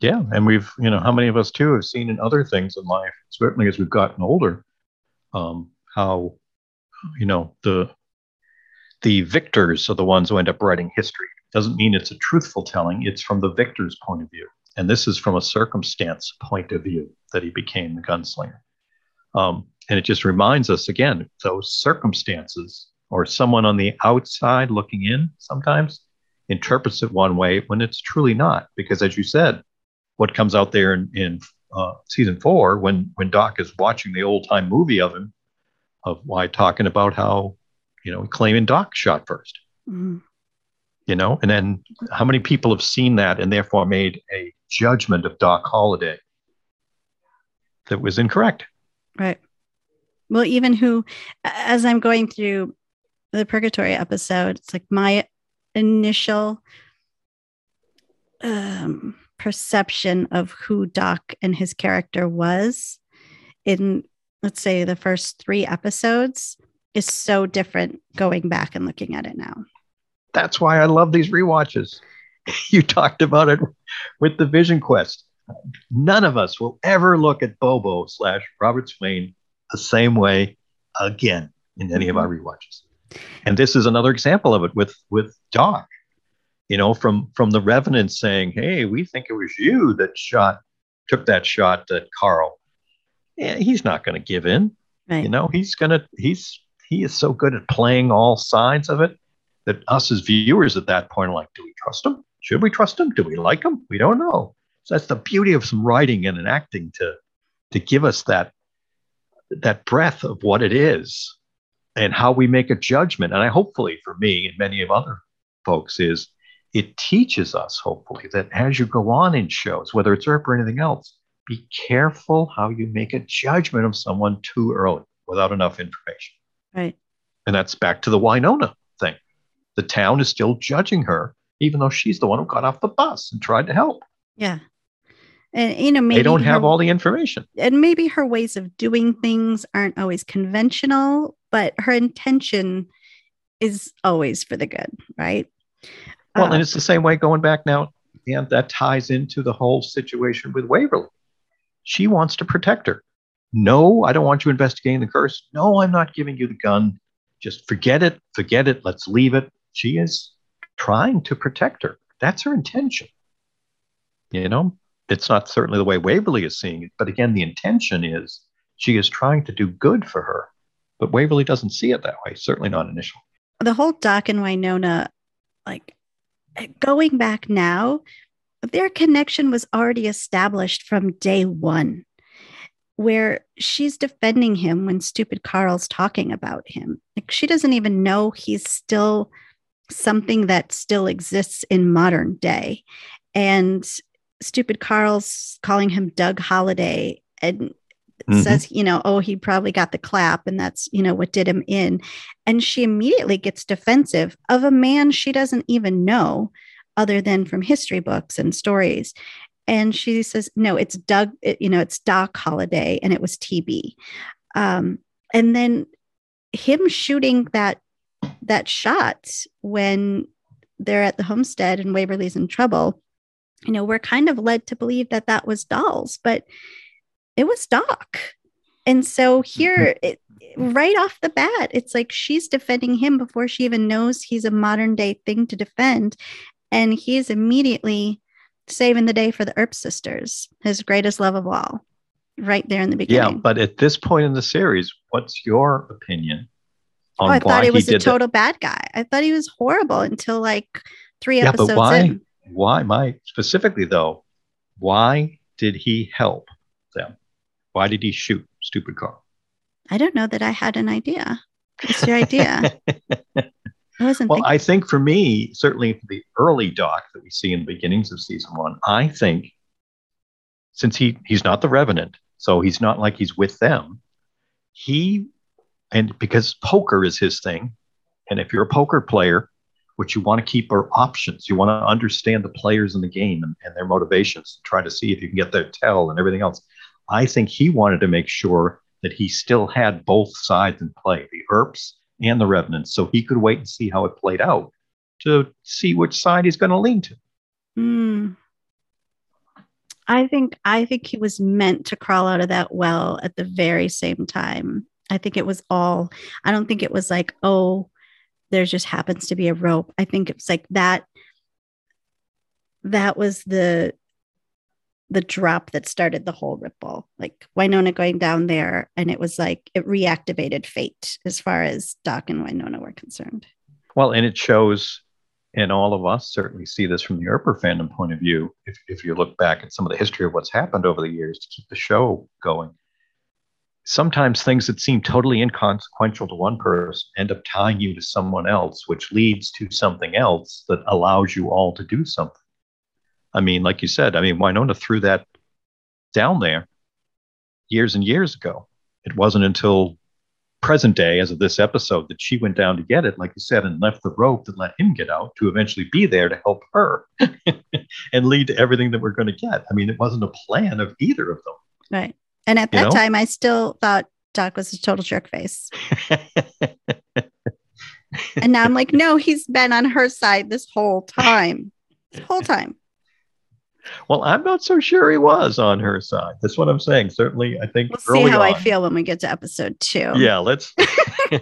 Yeah. And we've, you know, how many of us too have seen in other things in life, certainly as we've gotten older, um, how, you know, the, the victors are the ones who end up writing history. Doesn't mean it's a truthful telling, it's from the victor's point of view. And this is from a circumstance point of view that he became the gunslinger. Um, and it just reminds us again, those circumstances or someone on the outside looking in sometimes interprets it one way when it's truly not. Because as you said, what comes out there in, in uh, season four when when Doc is watching the old time movie of him, of why talking about how, you know, claiming Doc shot first Mhm. you know and then how many people have seen that and therefore made a judgment of doc holliday that was incorrect Right. Well, even who, as I'm going through the purgatory episode, it's like my initial um, perception of who Doc and his character was in, let's say, the first three episodes is so different going back and looking at it now. that's why i love these rewatches. You talked about it with the vision quest. None of us will ever look at bobo slash robert Svane the same way again in any of our mm-hmm. rewatches. And this is another example of it with with doc you know from from the revenant saying hey we think it was you that shot took that shot at carl yeah, he's not going to give in. Right. you know he's going to he's he is so good at playing all sides of it that us as viewers at that point are like do we trust him? Should we trust him? Do we like him? We don't know. So that's the beauty of some writing and an acting to to give us that that breadth of what it is and how we make a judgment. And i hopefully for me and many of other folks is it teaches us hopefully that as you go on in shows whether it's earp or anything else be careful how you make a judgment of someone too early without enough information Right. and that's back to the Wynonna thing. The town is still judging her, even though she's the one who got off the bus and tried to help. Yeah. And, you know, maybe they don't have her- all the information. and maybe her ways of doing things aren't always conventional, but her intention is always for the good, right? Well, and uh-huh. it's the same way going back now, and that ties into the whole situation with Waverly. She wants to protect her. No, I don't want you investigating the curse. No, I'm not giving you the gun. Just forget it. Forget it. Let's leave it. She is trying to protect her. That's her intention. You know, it's not certainly the way Waverly is seeing it, but again, the intention is she is trying to do good for her. But Waverly doesn't see it that way, certainly not initially. The whole Doc and Wynonna, like going back now, their connection was already established from day one, where she's defending him when stupid Carl's talking about him. Like she doesn't even know he's still something that still exists in modern day. And stupid Carl's calling him Doug Holliday and mm-hmm. says, you know, oh, he probably got the clap and that's, you know, what did him in. And she immediately gets defensive of a man she doesn't even know other than from history books and stories. And she says, no, it's Doug, you know, it's Doc Holliday and it was TB. Um, and then him shooting that that shot when they're at the homestead and Waverly's in trouble, you know, we're kind of led to believe that that was Dolls, but it was Doc. And so here, mm-hmm. it, right off the bat, it's like she's defending him before she even knows he's a modern day thing to defend. And he's immediately saving the day for the Earp sisters, his greatest love of all, right there in the beginning. Yeah, but at this point in the series, what's your opinion On oh, I thought he was he a total bad guy. I thought he was horrible until like three yeah, episodes but why, in. Why, my specifically though, why did he help? Why did he shoot stupid Carl? I don't know that I had an idea. What's your idea? I wasn't. Well, thinking. I think for me, certainly for the early doc that we see in the beginnings of season one, I think since he he's not the revenant, so he's not like he's with them. He and because poker is his thing, and if you're a poker player, what you want to keep are options. You want to understand the players in the game and, and their motivations, and try to see if you can get their tell and everything else. I think he wanted to make sure that he still had both sides in play, the Earps and the Revenants, so he could wait and see how it played out to see which side he's going to lean to. Mm. I think I think he was meant to crawl out of that well at the very same time I think it was all, I don't think it was like, oh, there just happens to be a rope. I think it's like that, that was the, the drop that started the whole ripple. Like Wynonna going down there, and it was like it reactivated fate as far as Doc and Wynonna were concerned. Well, and it shows, and all of us certainly see this from the Earper fandom point of view. If, if you look back at some of the history of what's happened over the years to keep the show going, sometimes things that seem totally inconsequential to one person end up tying you to someone else, which leads to something else that allows you all to do something. I mean, like you said, I mean, Wynonna threw that down there years and years ago. It wasn't until present day, as of this episode, that she went down to get it, like you said, and left the rope that let him get out to eventually be there to help her and lead to everything that we're going to get. I mean, it wasn't a plan of either of them. Right. And at that know? time, I still thought Doc was a total jerk face. and now I'm like, no, he's been on her side this whole time. This whole time. Well, I'm not so sure he was on her side. That's what I'm saying. Certainly, I think we'll see how on, I feel when we get to episode two. Yeah, let's.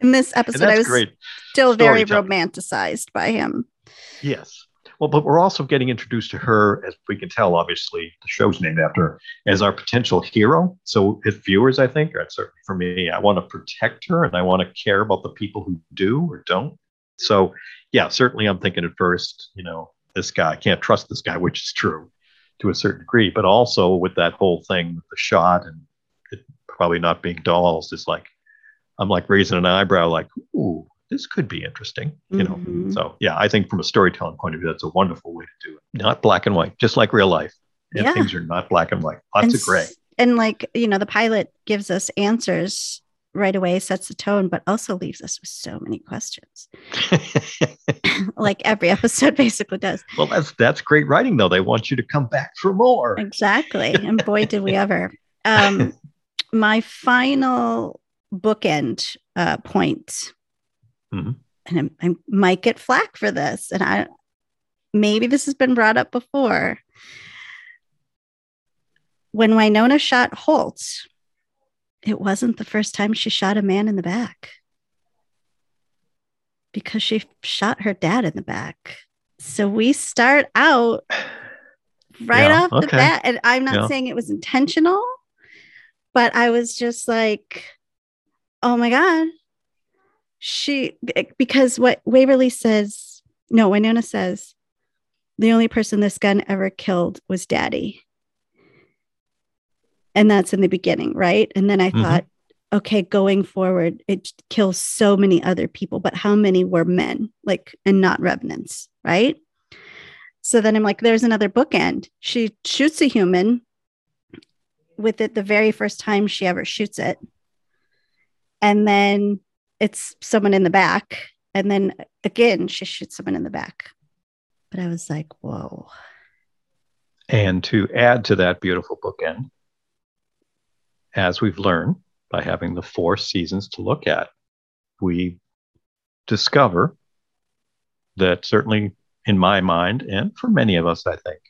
In this episode, I was great. still very romanticized by him. Yes. Well, but we're also getting introduced to her, as we can tell, obviously, the show's named after her, as our potential hero. So, as viewers, I think, or certainly for me, I want to protect her and I want to care about the people who do or don't. So, yeah, certainly I'm thinking at first, you know, this guy, I can't trust this guy, which is true to a certain degree, but also with that whole thing with the shot and it probably not being dolls, is like, I'm like raising an eyebrow, like, ooh, this could be interesting, you know. Mm-hmm. So yeah, I think from a storytelling point of view, that's a wonderful way to do it. Not black and white, just like real life. Yeah. Things are not black and white. Lots and, of gray. And like, you know, the pilot gives us answers right away, sets the tone, but also leaves us with so many questions. like every episode basically does. Well, that's that's great writing though. They want you to come back for more. Exactly. And boy, did we ever. Um my final bookend uh, point Mm-hmm. And I, I might get flack for this. And I maybe this has been brought up before. when Wynonna shot Holt, it wasn't the first time she shot a man in the back because she shot her dad in the back. So we start out right Yeah, off the bat. And I'm not Yeah. saying it was intentional, but I was just like, oh my God. She, eh, because what Waverly says, no, Wynonna says, the only person this gun ever killed was daddy. And that's in the beginning, right? And then I Mhm. thought, okay, going forward, it kills so many other people, but how many were men, like, and not revenants, right? So then I'm like, there's another bookend. She shoots a human with it the very first time she ever shoots it. And then it's someone in the back. And then again, she shoots someone in the back. But I was like, whoa. And to add to that beautiful bookend, as we've learned by having the four seasons to look at, we discover that certainly in my mind, and for many of us, I think,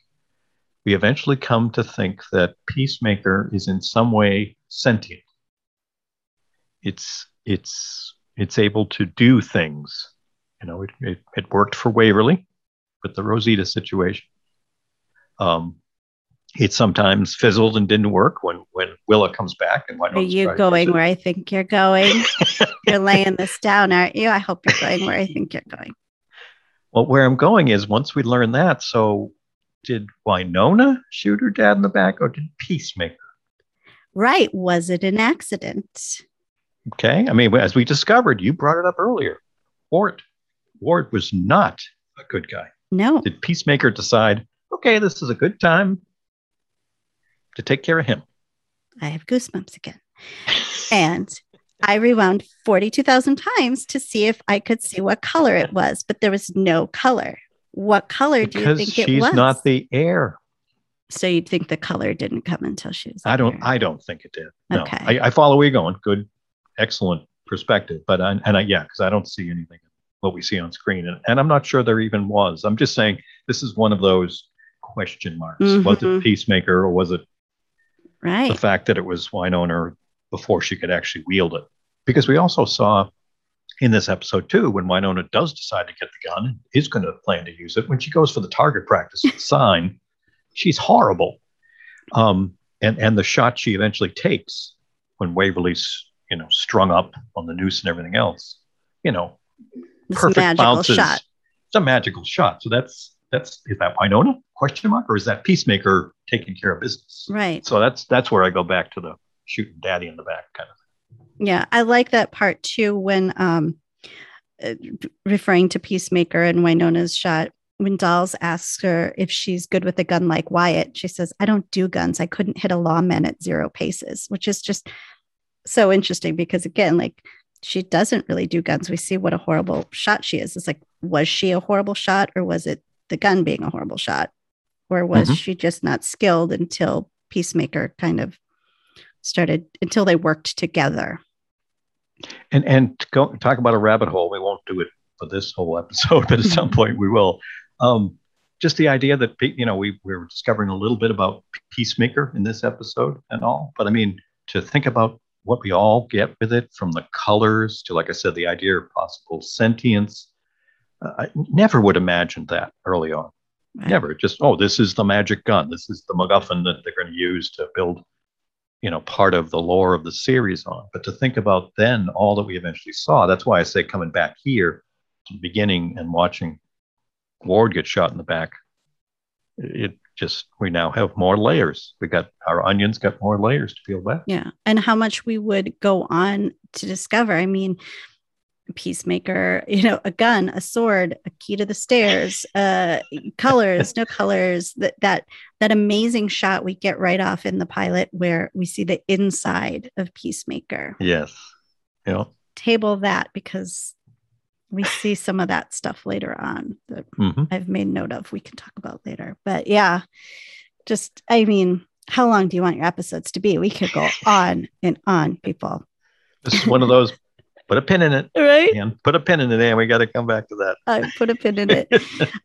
we eventually come to think that Peacemaker is in some way sentient. It's it's it's able to do things. You know, it, it, it worked for Waverly with the Rosita situation. Um, it sometimes fizzled and didn't work when when Willa comes back and why Are you going where I think you're going? you're laying this down, aren't you? I hope you're going where I think you're going. Well, where I'm going is once we learn that, so did Wynonna shoot her dad in the back or did Peacemaker? Right. Was it an accident? Okay. I mean, as we discovered, you brought it up earlier. Ward. Ward was not a good guy. No. Did Peacemaker decide, okay, this is a good time to take care of him? I have goosebumps again. And I rewound 42,000 times to see if I could see what color it was, but there was no color. What color do you think it was? she's not the heir. so you'd think the color didn't come until she was. I don't. there. I don't think it did. No, Okay. I, I follow where you're going. Good, excellent perspective. But I, and I, yeah, because I don't see anything what we see on screen, and, and I'm not sure there even was. I'm just saying this is one of those question marks. Was Mhm. it Peacemaker or was it right. the fact that it was Wynonna before she could actually wield it? Because we also saw in this episode too, when Wynonna does decide to get the gun, and is going to plan to use it. When she goes for the target practice sign, she's horrible. Um, and and the shot she eventually takes when Waverly's you know strung up on the noose and everything else, you know, This perfect magical bounces. shot. It's a magical shot. So that's that's is that Wynonna question mark or is that Peacemaker taking care of business? Right. So that's that's where I go back to the shooting daddy in the back kind of. Thing. Yeah, I like that part too when um uh, referring to Peacemaker and Wynonna's shot when Dolls asks her if she's good with a gun like Wyatt, she says, I don't do guns. I couldn't hit a lawman at zero paces, which is just so interesting because again, like she doesn't really do guns. We see what a horrible shot she is. It's like, was she a horrible shot or was it the gun being a horrible shot? Or was Mhm. she just not skilled until Peacemaker kind of started until they worked together? And and go talk about a rabbit hole, we won't do it for this whole episode, but at some point we will. Um, just the idea that you know we we're discovering a little bit about Peacemaker in this episode and all, but I mean to think about what we all get with it, from the colors to, like I said, the idea of possible sentience. Uh, I never would imagine that early on. Right. Never. Just oh, this is the magic gun. This is the MacGuffin that they're going to use to build, you know, part of the lore of the series on. But to think about then all that we eventually saw. That's why I say coming back here to the beginning and watching Ward get shot in the back. It just we now have more layers. We got our onions got more layers to peel back. Yeah. And how much we would go on to discover. I mean, Peacemaker, you know, a gun, a sword, a key to the stairs, uh, colors, no colors, that that that amazing shot we get right off in the pilot where we see the inside of Peacemaker. Yes. yeah. Table that because we see some of that stuff later on that hmm I've made note of. We can talk about later. But yeah, just I mean, how long do you want your episodes to be? We could go on and on, people. This is one of those put a pin in it. Right. And put a pin in it, and we got to come back to that. I put a pin in it.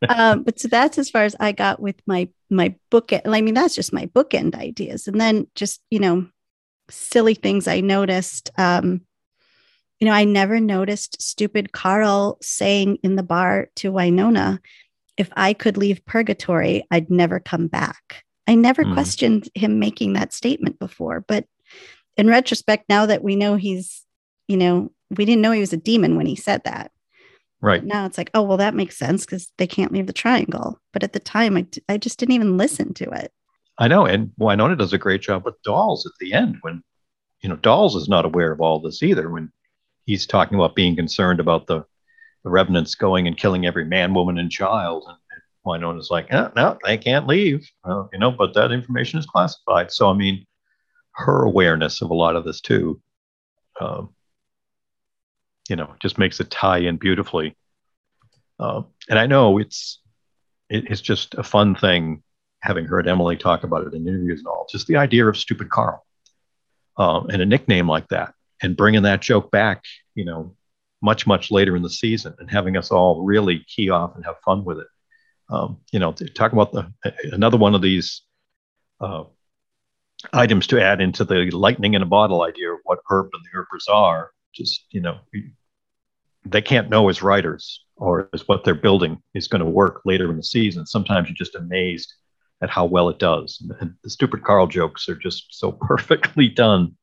um, but so that's as far as I got with my my book. I mean, that's just my bookend ideas, and then just you know, silly things I noticed. Um, you know, I never noticed stupid Carl saying in the bar to Wynonna, "If I could leave purgatory, I'd never come back." I never mm. questioned him making that statement before, but in retrospect, now that we know he's, you know, we didn't know he was a demon when he said that. Right. Now it's like, oh, well, that makes sense because they can't leave the triangle. But at the time, I, I just didn't even listen to it. I know. And Wynonna does a great job with Dolls at the end when, you know, Dolls is not aware of all this either. When he's talking about being concerned about the, the revenants going and killing every man, woman, and child. And, Wynonna's like, oh, no, they can't leave. Uh, you know, but that information is classified. So, I mean, her awareness of a lot of this too. Um, you know, just makes it tie in beautifully. Uh, and I know it's it, it's just a fun thing having heard Emily talk about it in interviews and all. Just the idea of stupid Carl uh, and a nickname like that, and bringing that joke back, you know, much much later in the season, and having us all really key off and have fun with it. Um, you know, talk about the another one of these uh, items to add into the lightning in a bottle idea of what Earp and the Earpers are. Just, you know, they can't know as writers or as what they're building is going to work later in the season. Sometimes you're just amazed at how well it does. And the stupid Carl jokes are just so perfectly done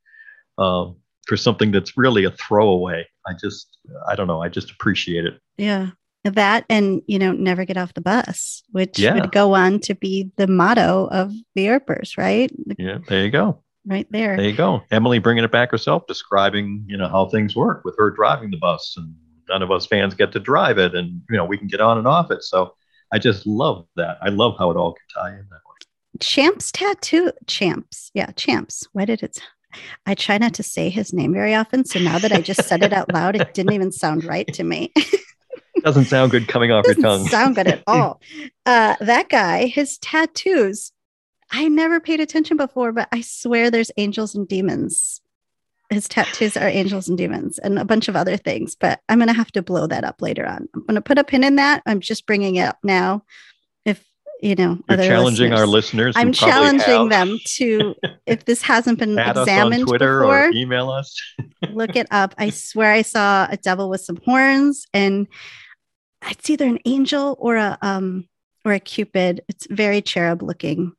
um, for something that's really a throwaway. I just, I don't know, I just appreciate it. Yeah that and you know never get off the bus which yeah. would go on to be the motto of the Earpers, right yeah there you go right there there you go emily bringing it back herself describing you know how things work with her driving the bus and none of us fans get to drive it and you know we can get on and off it so i just love that i love how it all can tie in that way champs tattoo champs yeah champs why did it I try not to say his name very often. So now that I just said it out loud, it didn't even sound right to me. Doesn't sound good coming off your tongue. sound good at all. Uh, that guy, his tattoos, I never paid attention before, but I swear there's angels and demons. His tattoos are angels and demons and a bunch of other things, but I'm going to have to blow that up later on. I'm going to put a pin in that. I'm just bringing it up now. If you know, You're challenging listeners. our listeners. I'm challenging them to, if this hasn't been examined on Twitter before, or email us. look it up. I swear I saw a devil with some horns, and it's either an angel or a um or a cupid. It's very cherub looking.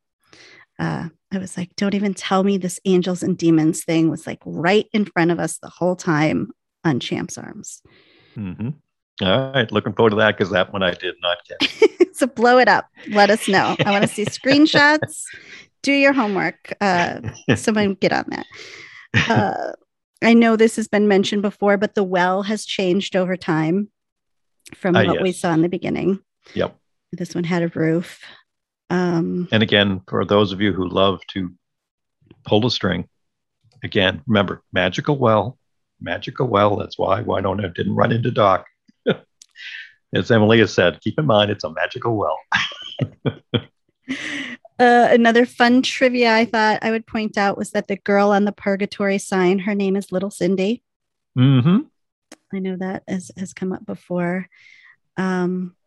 Uh, I was like, don't even tell me this angels and demons thing was like right in front of us the whole time on Champ's arms. Mm-hmm. All right, looking forward to that because that one I did not get. so blow it up. Let us know. I want to see screenshots. Do your homework. Uh, someone get on that. Uh, I know this has been mentioned before, but the well has changed over time from uh, what yes. we saw in the beginning. Yep. This one had a roof. Um, and again, for those of you who love to pull the string, again, remember magical well, magical well. That's why why don't I didn't run into Doc. As Emily has said, keep in mind it's a magical well. uh, another fun trivia I thought I would point out was that the girl on the purgatory sign, her name is Little Cindy. Mm-hmm. I know that has, has come up before. Um,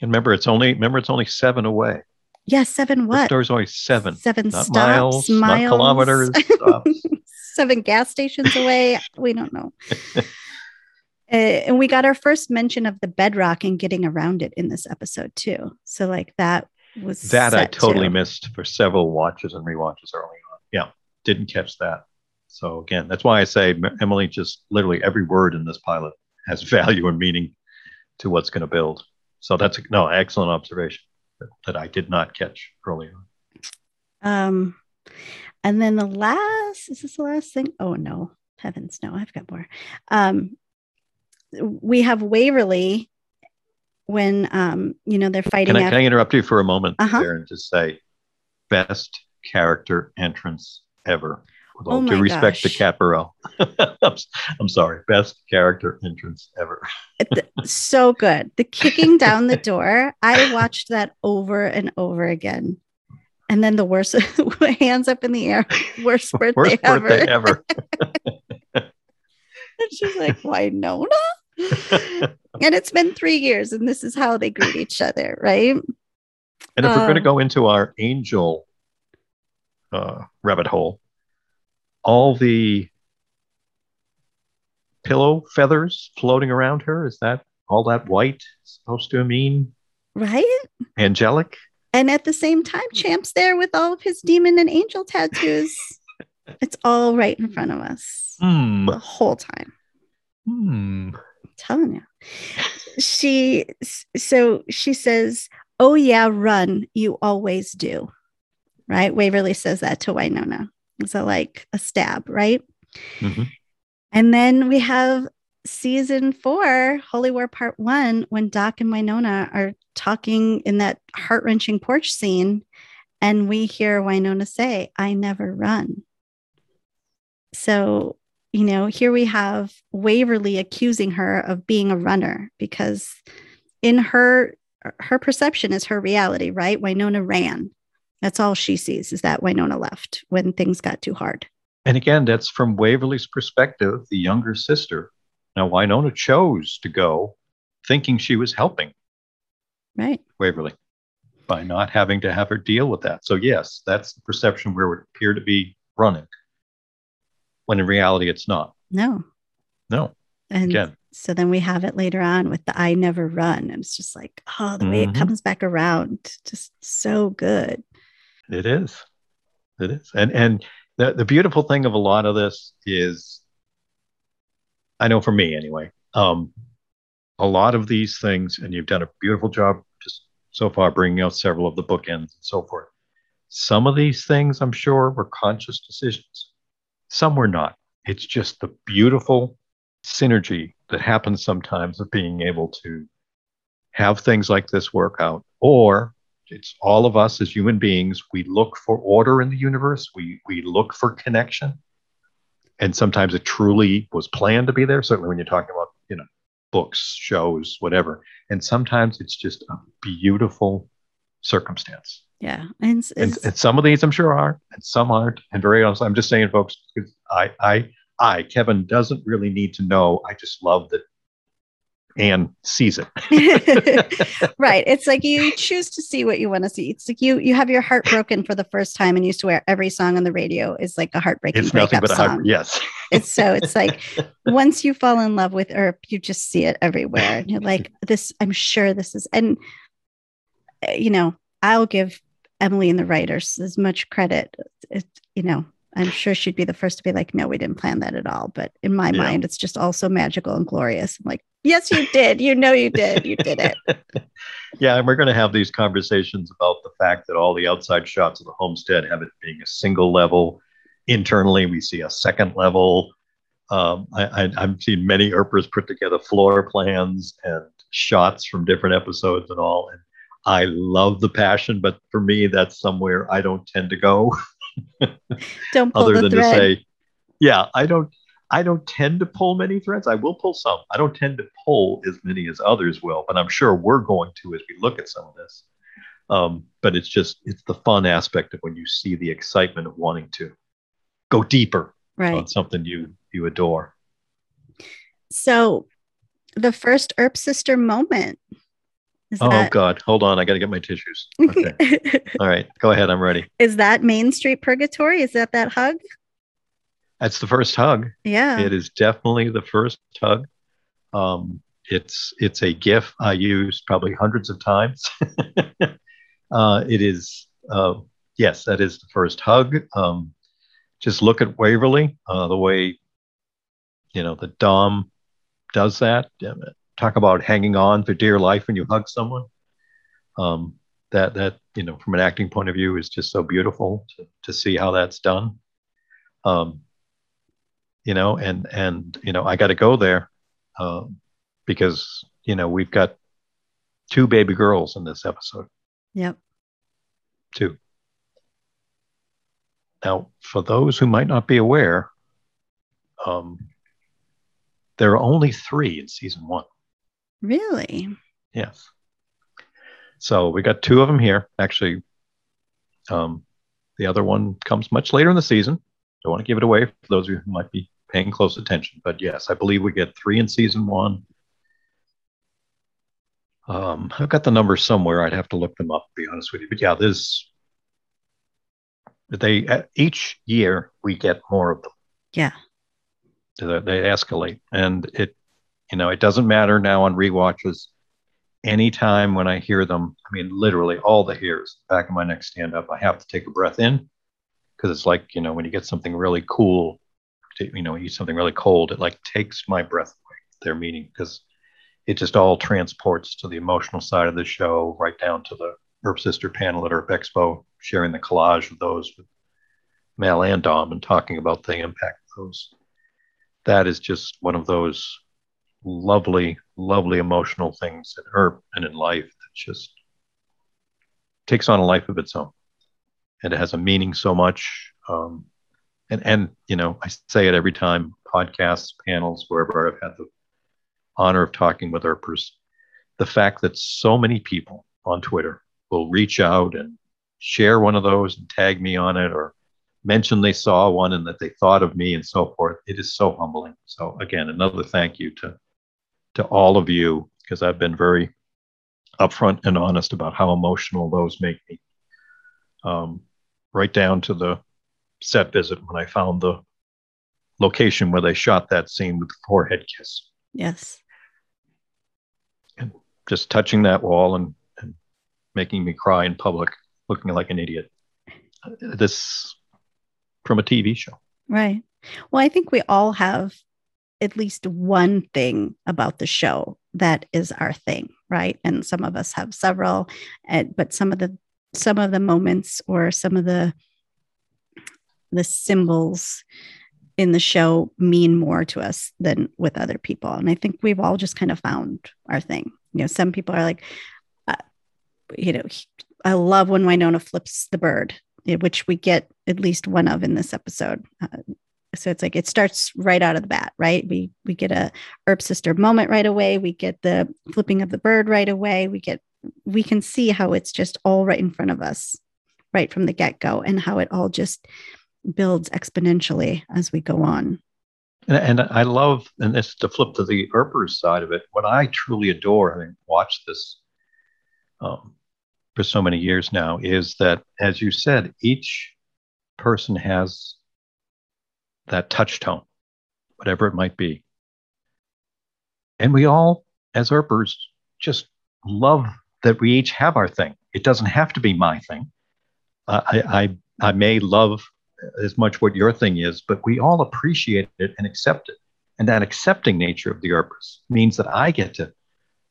and remember, it's only remember it's only seven away. Yeah, seven what? The store's only seven. Seven not stops, miles, miles, not kilometers. seven gas stations away. we don't know. uh, and we got our first mention of the bedrock and getting around it in this episode too. So like that was that I totally too. missed for several watches and re-watches early on. Yeah, didn't catch that. So again, that's why I say Emily just literally every word in this pilot has value and meaning to what's going to build. So that's no excellent observation that, that I did not catch earlier. Um, and then the last is this the last thing? Oh no, heavens no, I've got more. Um, we have Waverly when um, you know they're fighting. Can I, can I interrupt you for a moment uh-huh. there and just say, best character entrance ever with all oh due respect gosh. to Kat Barrell. I'm, I'm sorry, best character entrance ever. so good. The kicking down the door, I watched that over and over again. And then the worst hands up in the air, worst birthday worst ever. birthday ever. and She's like, Wynonna? and it's been three years, and this is how they greet each other, right? And if we're going to Um, go into our angel uh, rabbit hole, all the pillow feathers floating around her, is that all that white supposed to mean Right? angelic? And at the same time, Champ's there with all of his demon and angel tattoos. it's all right in front of us Hmm. the whole time. Hmm. I'm telling you. She so she says, Oh yeah, run. You always do. Right? Waverly says that to Wynonna. So like a stab, right? Mhm. And then we have season four, Holy War Part One, when Doc and Wynonna are talking in that heart wrenching porch scene. And we hear Wynonna say, I never run. So, you know, here we have Waverly accusing her of being a runner because in her her perception is her reality, right? Wynonna ran. That's all she sees is that Wynonna left when things got too hard. And again, that's from Waverly's perspective, the younger sister. Now, Wynonna chose to go thinking she was helping Right. Waverly by not having to have her deal with that. So, yes, that's the perception where it would appear to be running, when in reality, it's not. No. No, And again, so then we have it later on with the I never run. And it's just like, oh, the way it Mhm. comes back around, just so good. It is. It is. And and the, the beautiful thing of a lot of this is, I know for me anyway, um, a lot of these things, and you've done a beautiful job just so far bringing out several of the bookends and so forth. Some of these things, I'm sure, were conscious decisions. Some were not. It's just the beautiful synergy that happens sometimes of being able to have things like this work out. Or it's all of us as human beings. We look for order in the universe. We we look for connection. And sometimes it truly was planned to be there. Certainly when you're talking about, you know, books, shows, whatever. And sometimes it's just a beautiful circumstance. Yeah. And, And, and some of these I'm sure are, and some aren't. And very honestly, I'm just saying, folks, because I, I, I, Kevin doesn't really need to know. I just love that Anne sees it. right. It's like you choose to see what you want to see. It's like you you have your heart broken for the first time and you swear every song on the radio is like a heartbreaking It's nothing but a song. Yes. It's so it's like once you fall in love with Earp, you just see it everywhere. And you're like, this, I'm sure this is, and uh, you know, I'll give Emily and the writers as much credit. It, you know, I'm sure she'd be the first to be like, no, we didn't plan that at all. But in my Yeah. mind, it's just all so magical and glorious. I'm like, yes, you did. You know, you did. You did it. Yeah, and we're going to have these conversations about the fact that all the outside shots of the homestead have it being a single level. Internally, we see a second level. Um, I, I, I've seen many Earpers put together floor plans and shots from different episodes and all. And I love the passion, but for me, that's somewhere I don't tend to go. Don't pull other the than thread. to say, yeah, I don't. I don't tend to pull many threads. I will pull some. I don't tend to pull as many as others will, but I'm sure we're going to as we look at some of this. Um, but it's just it's the fun aspect of when you see the excitement of wanting to go deeper right. on something you you adore. So the first Earp sister moment. Is Oh that, God, hold on, I got to get my tissues. Okay, all right, go ahead, I'm ready. is that Main Street Purgatory? Is that that hug? That's the first hug. Yeah. It is definitely the first hug. Um, it's it's a GIF I used probably hundreds of times. uh, it is uh, yes, that is the first hug. Um, just look at Waverly, uh, the way you know the Dom does that. Talk about hanging on for dear life when you hug someone. Um, that that you know from an acting point of view is just so beautiful to, to see how that's done. Um, you know, and and you know I got to go there um, because you know we've got two baby girls in this episode. Yep. Two. Now, for those who might not be aware, um, there are only three in season one. Really? Yes. So we got two of them here. Actually, um, the other one comes much later in the season. Don't want to give it away for those of you who might be paying close attention. But yes, I believe we get three in season one. Um, I've got the numbers somewhere. I'd have to look them up, to be honest with you. But yeah, there's they uh, each year we get more of them. Yeah, they, they escalate, and it you know it doesn't matter now on re-watches. Anytime when I hear them, I mean literally all the hairs back of my neck stand up. I have to take a breath in because it's like you know when you get something really cool, you know, eat something really cold, it like takes my breath away. Their meaning because it just all transports to the emotional side of the show, right down to the Earp Sister panel at Earp Expo, sharing the collage of those with Mel and Dom and talking about the impact of those. That is just one of those lovely, lovely emotional things in Earp and in life that just takes on a life of its own and it has a meaning so much. Um, and and you know, I say it every time, podcasts, panels, wherever I've had the honor of talking with Earpers, the fact that so many people on Twitter will reach out and share one of those and tag me on it or mention they saw one and that they thought of me and so forth. It is so humbling. So again, another thank you to to all of you because I've been very upfront and honest about how emotional those make me. Um, right down to the set visit when I found the location where they shot that scene with the forehead kiss. Yes. And just touching that wall and, and making me cry in public, looking like an idiot. This from a TV show. Right. Well, I think we all have at least one thing about the show that is our thing, right? And some of us have several, but some of the some of the moments or some of the the symbols in the show mean more to us than with other people. And i think we've all just kind of found our thing. You know some people are like uh, you know i love when Wynonna flips the bird which we get at least one of in this episode. Uh, so it's like it starts right out of the bat right? We we get a herb sister moment right away. We get the flipping of the bird right away. We get we can see how it's just all right in front of us right from the get-go and how it all just builds exponentially as we go on and, and i love and this to flip to the Earpers side of it what i truly adore having watched this um, for so many years now is that as you said each person has that touch tone whatever it might be and we all as Earpers just love that we each have our thing. It doesn't have to be my thing. Uh, I, I, I may love as much what your thing is, but we all appreciate it and accept it. And that accepting nature of the Earpers means that I get to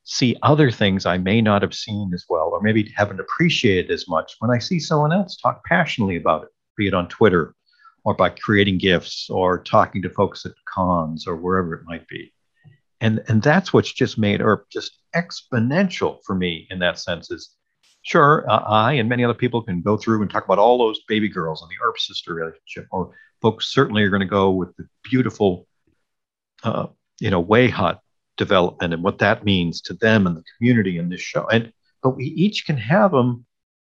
see other things I may not have seen as well, or maybe haven't appreciated as much when I see someone else talk passionately about it, be it on Twitter or by creating gifts or talking to folks at cons or wherever it might be and and that's what's just made Earp just exponential for me in that sense is sure uh, i and many other people can go through and talk about all those baby girls and the Earp sister relationship or folks certainly are going to go with the beautiful uh, you know WayHaught development and what that means to them and the community in this show and but we each can have them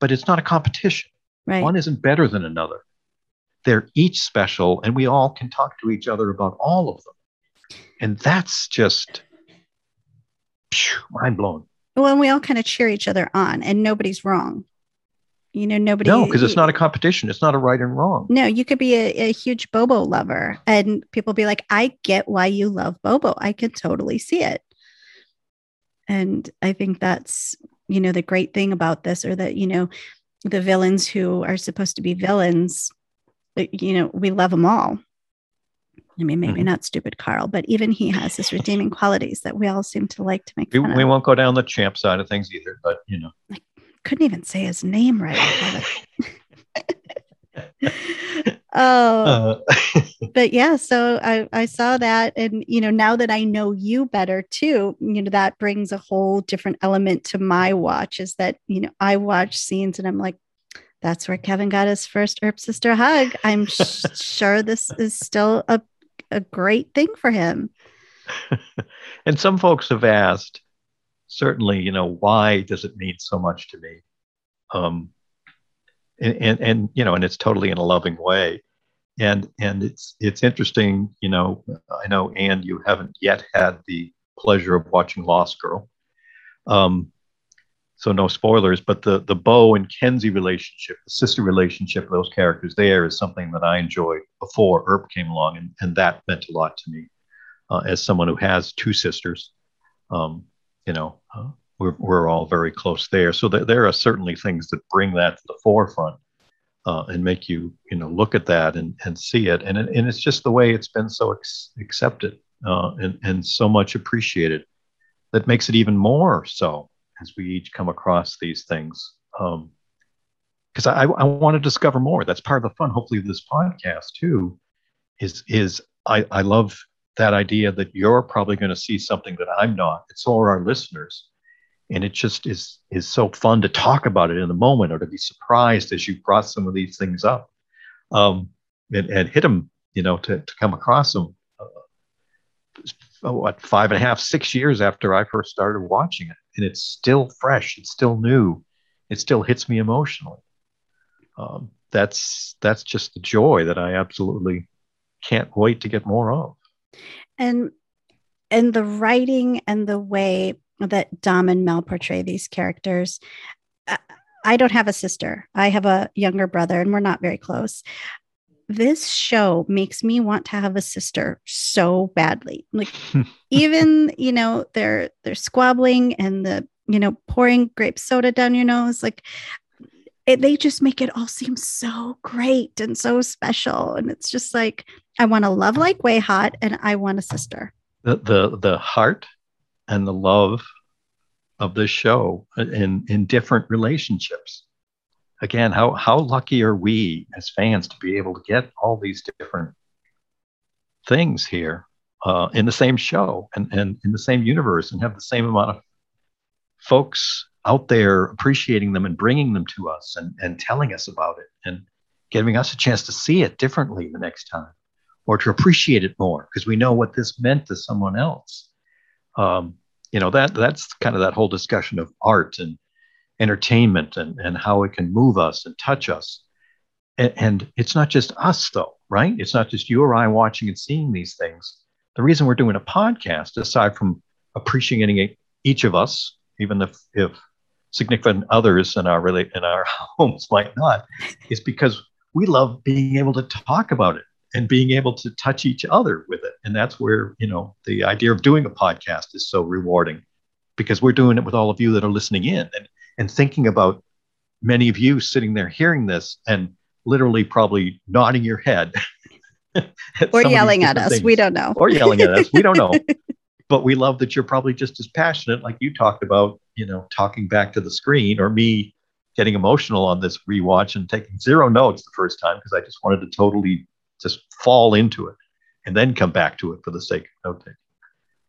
but it's not a competition right. one isn't better than another they're each special and we all can talk to each other about all of them and that's just mind blowing. Well, and we all kind of cheer each other on, and nobody's wrong. You know, nobody. No, because it's not a competition. It's not a right and wrong. No, you could be a, a, huge Bobo lover, and people be like, "I get why you love Bobo. I can totally see it." And I think that's you know the great thing about this, or that you know the villains who are supposed to be villains, uh, you know, we love them all. I mean, maybe mm-hmm. not stupid Carl, but even he has his redeeming qualities that we all seem to like to make we, we won't go down the champ side of things either, but you know. I couldn't even say his name right. oh, uh. but yeah, so I, I saw that. And, you know, now that I know you better too, you know, that brings a whole different element to my watch is that, you know, I watch scenes and I'm like, that's where Kevin got his first Earp sister hug. I'm sh- sure this is still a a great thing for him. and some folks have asked, certainly, you know, why does it mean so much to me? Um, and, and, and, you know, and it's totally in a loving way. and and it's it's interesting. You know, I know, and you haven't yet had the pleasure of watching Lost Girl. Um, so no spoilers, but the the Bo and Kenzie relationship, the sister relationship those characters there is something that I enjoyed before Earp came along, and, and that meant a lot to me uh, as someone who has two sisters. Um, you know, uh, we're we're all very close there, so th- there are certainly things that bring that to the forefront uh, and make you you know look at that and and see it, and and it's just the way it's been so ex- accepted uh, and and so much appreciated that makes it even more so as we each come across these things. because um, I, I want to discover more. That's part of the fun, hopefully, this podcast too. Is is I, I love that idea that you're probably going to see something that I'm not. It's all our listeners, and it just is is so fun to talk about it in the moment or to be surprised as you brought some of these things up, um, and, and hit them, you know, to to come across them. Uh, what five and a half, six years after I first started watching it and it's still fresh. It's still new. It still hits me emotionally. Um, that's that's just the joy that I absolutely can't wait to get more of. And and the writing and the way that Dom and Mel portray these characters. I don't have a sister. I have a younger brother, and we're not very close this show makes me want to have a sister so badly. Like even, you know, they're they're squabbling and the, you know, pouring grape soda down your nose like it, they just make it all seem so great and so special and it's just like I want to love like WayHaught and I want a sister. The the the heart and the love of this show in in different relationships again, how how lucky are we as fans to be able to get all these different things here uh, in the same show and, and in the same universe and have the same amount of folks out there appreciating them and bringing them to us and, and telling us about it and giving us a chance to see it differently the next time or to appreciate it more because we know what this meant to someone else. Um, you know that that's kind of that whole discussion of art and entertainment and, and how it can move us and touch us. And, and it's not just us, though, right? It's not just you or I watching and seeing these things. The reason we're doing a podcast, aside from appreciating each of us, even if, if significant others in our really in our homes might not, is because we love being able to talk about it and being able to touch each other with it. And that's where, you know, the idea of doing a podcast is so rewarding because we're doing it with all of you that are listening in. And and thinking about many of you sitting there hearing this and literally probably nodding your head or yelling at us. Things. We don't know. Or yelling at us. We don't know. but we love that you're probably just as passionate, like you talked about, you know, talking back to the screen or me getting emotional on this rewatch and taking zero notes the first time because I just wanted to totally just fall into it and then come back to it for the sake of note taking.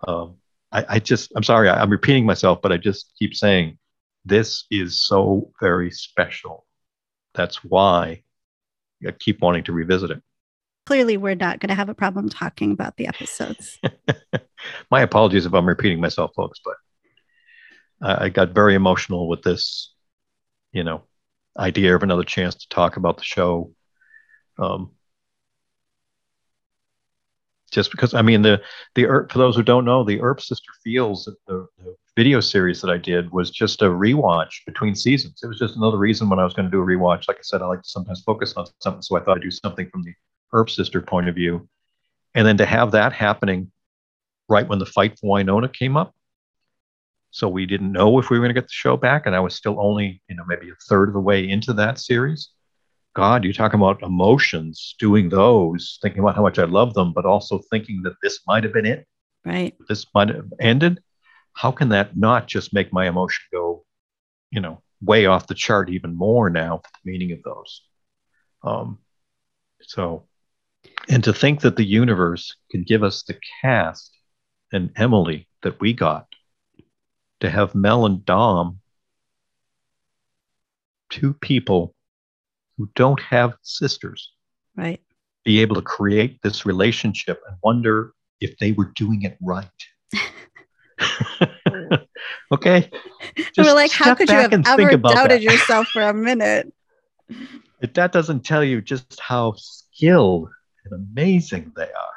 Um, I, I, just, I'm sorry, I, I'm repeating myself, but I just keep saying this is so very special. That's why I keep wanting to revisit it. Clearly, we're not going to have a problem talking about the episodes. My apologies if I'm repeating myself, folks, but I got very emotional with this, you know, idea of another chance to talk about the show. Um, just because I mean the the for those who don't know, the Earp Sister Feels the, the video series that I did was just a rewatch between seasons. It was just another reason when I was going to do a rewatch. Like I said, I like to sometimes focus on something, so I thought I'd do something from the Earp Sister point of view, and then to have that happening right when the fight for Wynonna came up. So we didn't know if we were going to get the show back, and I was still only, you know, maybe a third of the way into that series. God, you talk about emotions, doing those, thinking about how much I love them, but also thinking that this might have been it. Right. This might have ended. How can that not just make my emotion go, you know, way off the chart even more now for the meaning of those? Um, so, and to think that the universe can give us the cast and Emily that we got to have Mel and Dom, two people who don't have sisters right be able to create this relationship and wonder if they were doing it right okay Just we're like how could you have ever doubted yourself for a minute if that doesn't tell you just how skilled and amazing they are.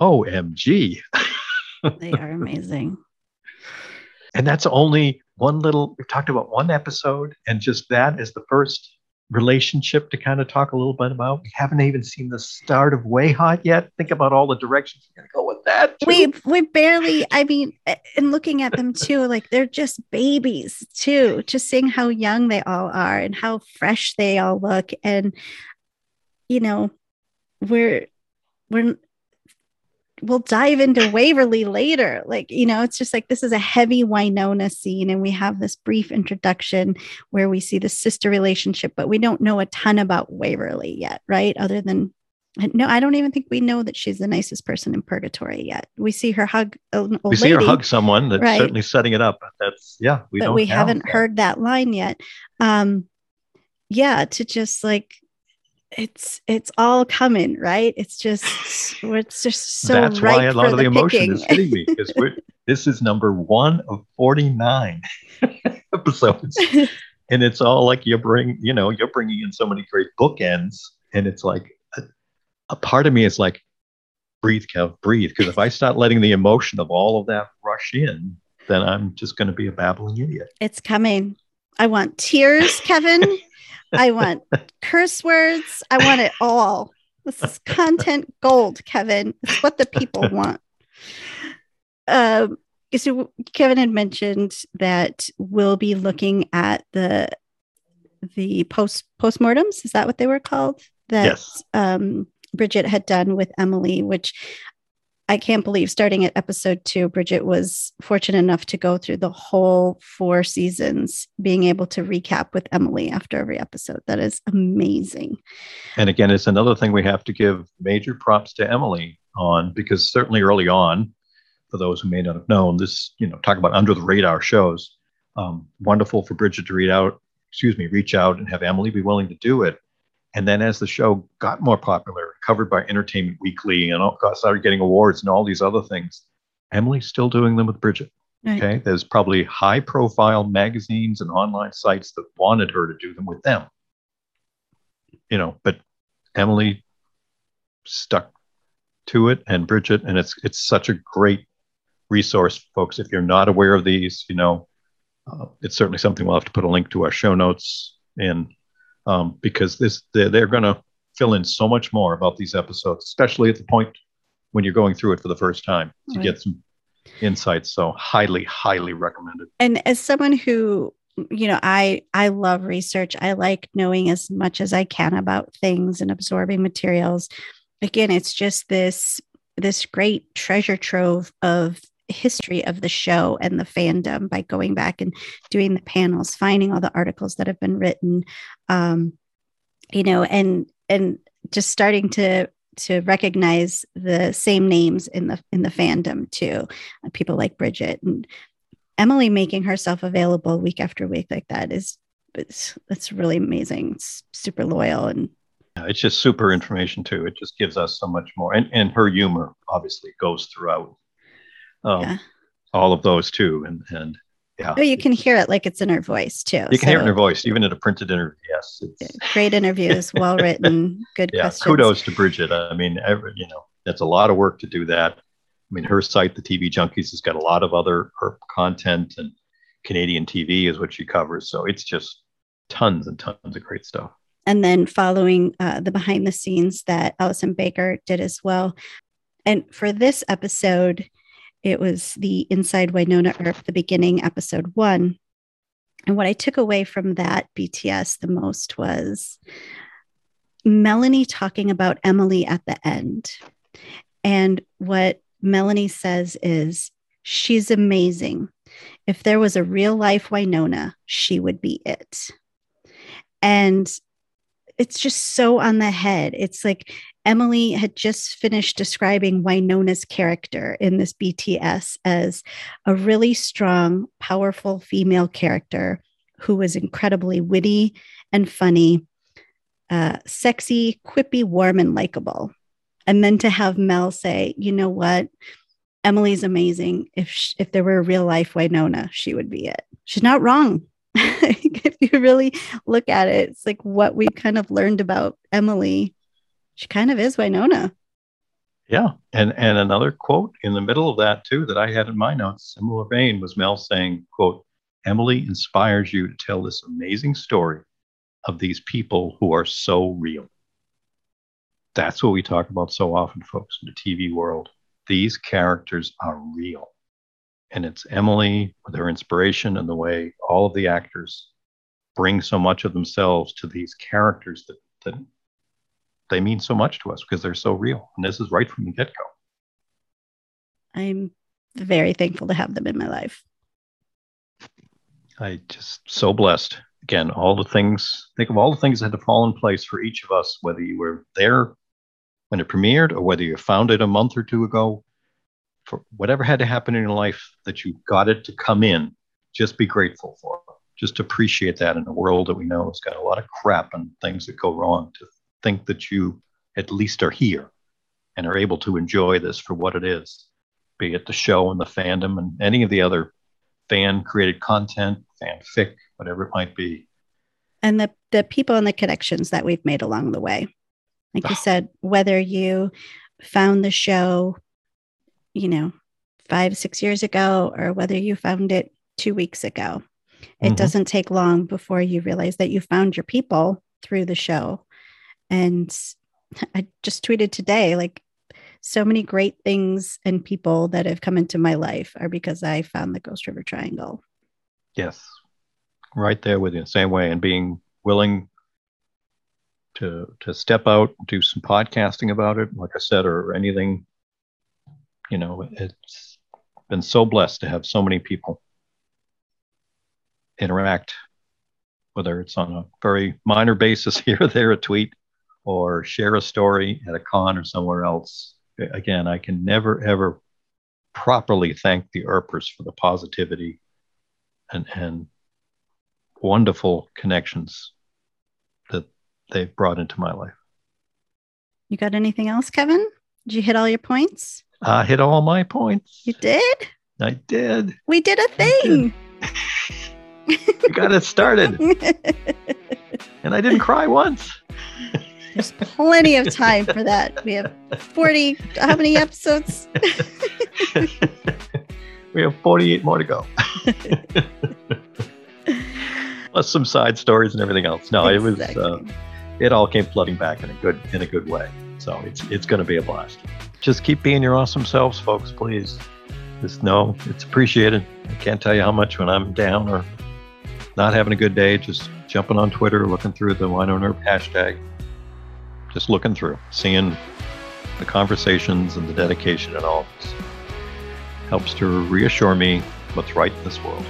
OMG. they are amazing. And that's only one little, we've talked about one episode, and just that is the first relationship to kind of talk a little bit about. We haven't even seen the start of WayHaught yet. Think about all the directions we're going to go with that. We we barely. I mean, and looking at them too, like they're just babies too. Just seeing how young they all are and how fresh they all look, and you know, we're we're we'll dive into Waverly later. Like, you know, it's just like this is a heavy Wynonna scene, and we have this brief introduction where we see the sister relationship, but we don't know a ton about Waverly yet, right? Other than no, I don't even think we know that she's the nicest person in purgatory yet. We see her hug an old We see lady, her hug someone that's right? certainly setting it up. That's yeah, we but we haven't heard that line yet. Um, yeah, to just like it's it's all coming, right? It's just it's just so That's why a lot of the, emotion is hitting me because we're this is number one of 49 episodes. and it's all like you bring, you know, you're bringing in so many great bookends. And it's like a, a part of me is like, breathe, Kev, breathe. Because if I start letting the emotion of all of that rush in, then I'm just going to be a babbling idiot. It's coming. I want tears, Kevin. I want curse words. I want it all. This is content gold, Kevin. It's what the people want. Um, so Kevin had mentioned that we'll be looking at the the post postmortems. Is that what they were called? That Yes. um, Bridget had done with Emily, which I can't believe starting at episode two, Bridget was fortunate enough to go through the whole four seasons, being able to recap with Emily after every episode. That is amazing. And again, it's another thing we have to give major props to Emily on because certainly early on, for those who may not have known, this, you know, talk about under the radar shows. Um, wonderful for Bridget to read out, excuse me, reach out and have Emily be willing to do it. And then as the show got more popular, covered by Entertainment Weekly and all, started getting awards and all these other things, Emily's still doing them with Bridget. Right. Okay. There's probably high profile magazines and online sites that wanted her to do them with them. You know, but Emily stuck to it and Bridget, and it's it's such a great resource, folks. If you're not aware of these, you know, uh, it's certainly something we'll have to put a link to our show notes in um, because this they're, they're going to fill in so much more about these episodes, especially at the point when you're going through it for the first time to Right. get some insights. So highly, highly recommended. and as someone who you know i i love research i like knowing as much as i can about things and absorbing materials again it's just this this great treasure trove of history of the show and the fandom by going back and doing the panels finding all the articles that have been written um you know and and just starting to to recognize the same names in the in the fandom too Uh, people like bridget and Emily making herself available week after week like that is it's it's really amazing. It's super loyal and Yeah, it's just super information too. It just gives us so much more, and and her humor obviously goes throughout um, Yeah. all of those too. And and yeah, oh, you can hear it like it's in her voice too. you can hear it in her voice, even in a printed interview. Yes, Great interviews, well written, good yeah. questions. Kudos to Bridget. I mean, every, you know, that's a lot of work to do that. I mean, her site, the TV Junkies, has got a lot of other her content, and Canadian TV is what she covers. So it's just tons and tons of great stuff. and then following uh, the behind the scenes that Allison Baker did as well. And for this episode, it was the Inside Wynonna Earp, the beginning episode one. And what I took away from that BTS the most was Melanie talking about Emily at the end. And what Melanie says is, she's amazing. If there was a real life Wynonna, she would be it. And it's just so on the head. It's like Emily had just finished describing Wynonna's character in this BTS as a really strong, powerful female character who was incredibly witty and funny, uh, sexy, quippy, warm, and likable. And then to have Mel say, you know what? Emily's amazing. If if there were a real life Wynonna, she would be it. She's not wrong. if you really look at it, it's like what we kind of learned about Emily. She kind of is Wynonna. Yeah, and and another quote in the middle of that too that I had in my notes, similar vein, was Mel saying, "quote Emily inspires you to tell this amazing story of these people who are so real." That's what we talk about so often, folks, in the TV world. These characters are real, and it's Emily with her inspiration and the way all of the actors bring so much of themselves to these characters that that they mean so much to us because they're so real. And this is right from the get go. I'm very thankful to have them in my life. I just so blessed. Again, all the things, think of all the things that had to fall in place for each of us, whether you were there when it premiered or whether you found it a month or two ago. For whatever had to happen in your life that you got it to come in, just be grateful for. Just appreciate that in a world that we know has got a lot of crap and things that go wrong. To think that you at least are here and are able to enjoy this for what it is, be it the show and the fandom and any of the other fan created content, fanfic, whatever it might be. And the, the people and the connections that we've made along the way. Like you said, whether you found the show, you know, five, six years ago, or whether you found it two weeks ago, it mm-hmm. doesn't take long before you realize that you found your people through the show and I just tweeted today, like, so many great things and people that have come into my life are because I found the Ghost River Triangle. Yes. Right there with you, same way, and being willing to to step out, do some podcasting about it, like I said, or anything. You know, it's been so blessed to have so many people interact, whether it's on a very minor basis here or there, a tweet, or share a story at a con or somewhere else. Again, I can never ever properly thank the Earpers for the positivity and, and wonderful connections that they've brought into my life. You got anything else, Kevin? Did you hit all your points? I hit all my points. You did? I did. We did a thing. we got it started. and I didn't cry once. There's plenty of time for that. We have 40, how many episodes? we have 48 more to go. Plus some side stories and everything else. No, exactly. it was uh, it all came flooding back in a good in a good way. So it's it's going to be a blast. Just keep being your awesome selves, folks, please. Just know it's appreciated. I can't tell you how much when I'm down or not having a good day, just jumping on Twitter, looking through the Wynonna hashtag, just looking through, seeing the conversations and the dedication and all this helps to reassure me what's right in this world.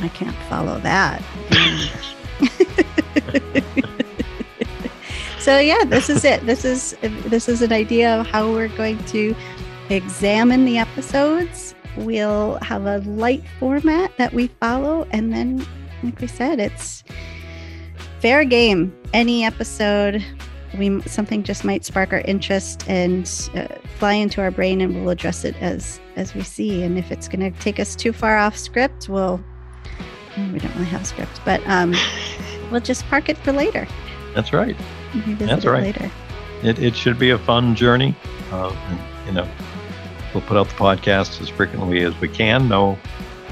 I can't follow that. so yeah, this is it. This is this is an idea of how we're going to examine the episodes. We'll have a light format that we follow, and then, like we said, it's fair game. Any episode we something just might spark our interest and uh, fly into our brain and we'll address it as as we see. And if it's going to take us too far off script we'll we don't really have script but um we'll just park it for later. That's right. That's right. later. It, it should be a fun journey uh, and, you know we'll put out the podcast as frequently as we can. No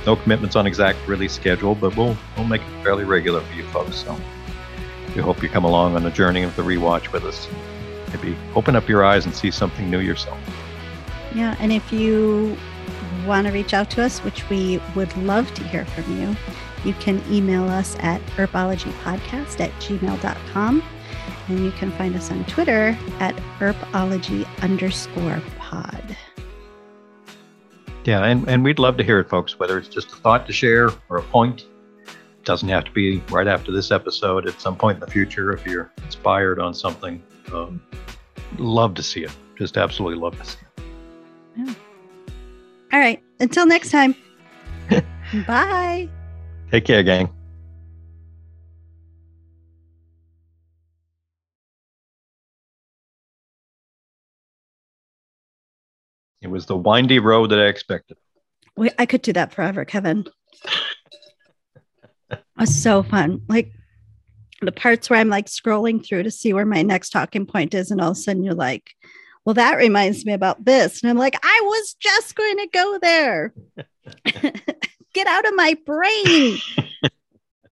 no commitments on exact release schedule but we'll we'll make it fairly regular for you folks so we hope you come along on the journey of the rewatch with us. Maybe open up your eyes and see something new yourself. Yeah, and if you want to reach out to us, which we would love to hear from you, you can email us at earpologypodcast at gmail.com. And you can find us on Twitter at earpology underscore pod. Yeah, and, and we'd love to hear it, folks, whether it's just a thought to share or a point doesn't have to be right after this episode. At some point in the future, if you're inspired on something, um, love to see it. Just absolutely love to see it. Yeah. All right. Until next time. Bye. Take care, gang. It was the windy road that I expected. I could do that forever, Kevin was so fun. Like the parts where I'm like scrolling through to see where my next talking point is, and all of a sudden you're like, well, that reminds me about this. And I'm like, I was just going to go there. Get out of my brain.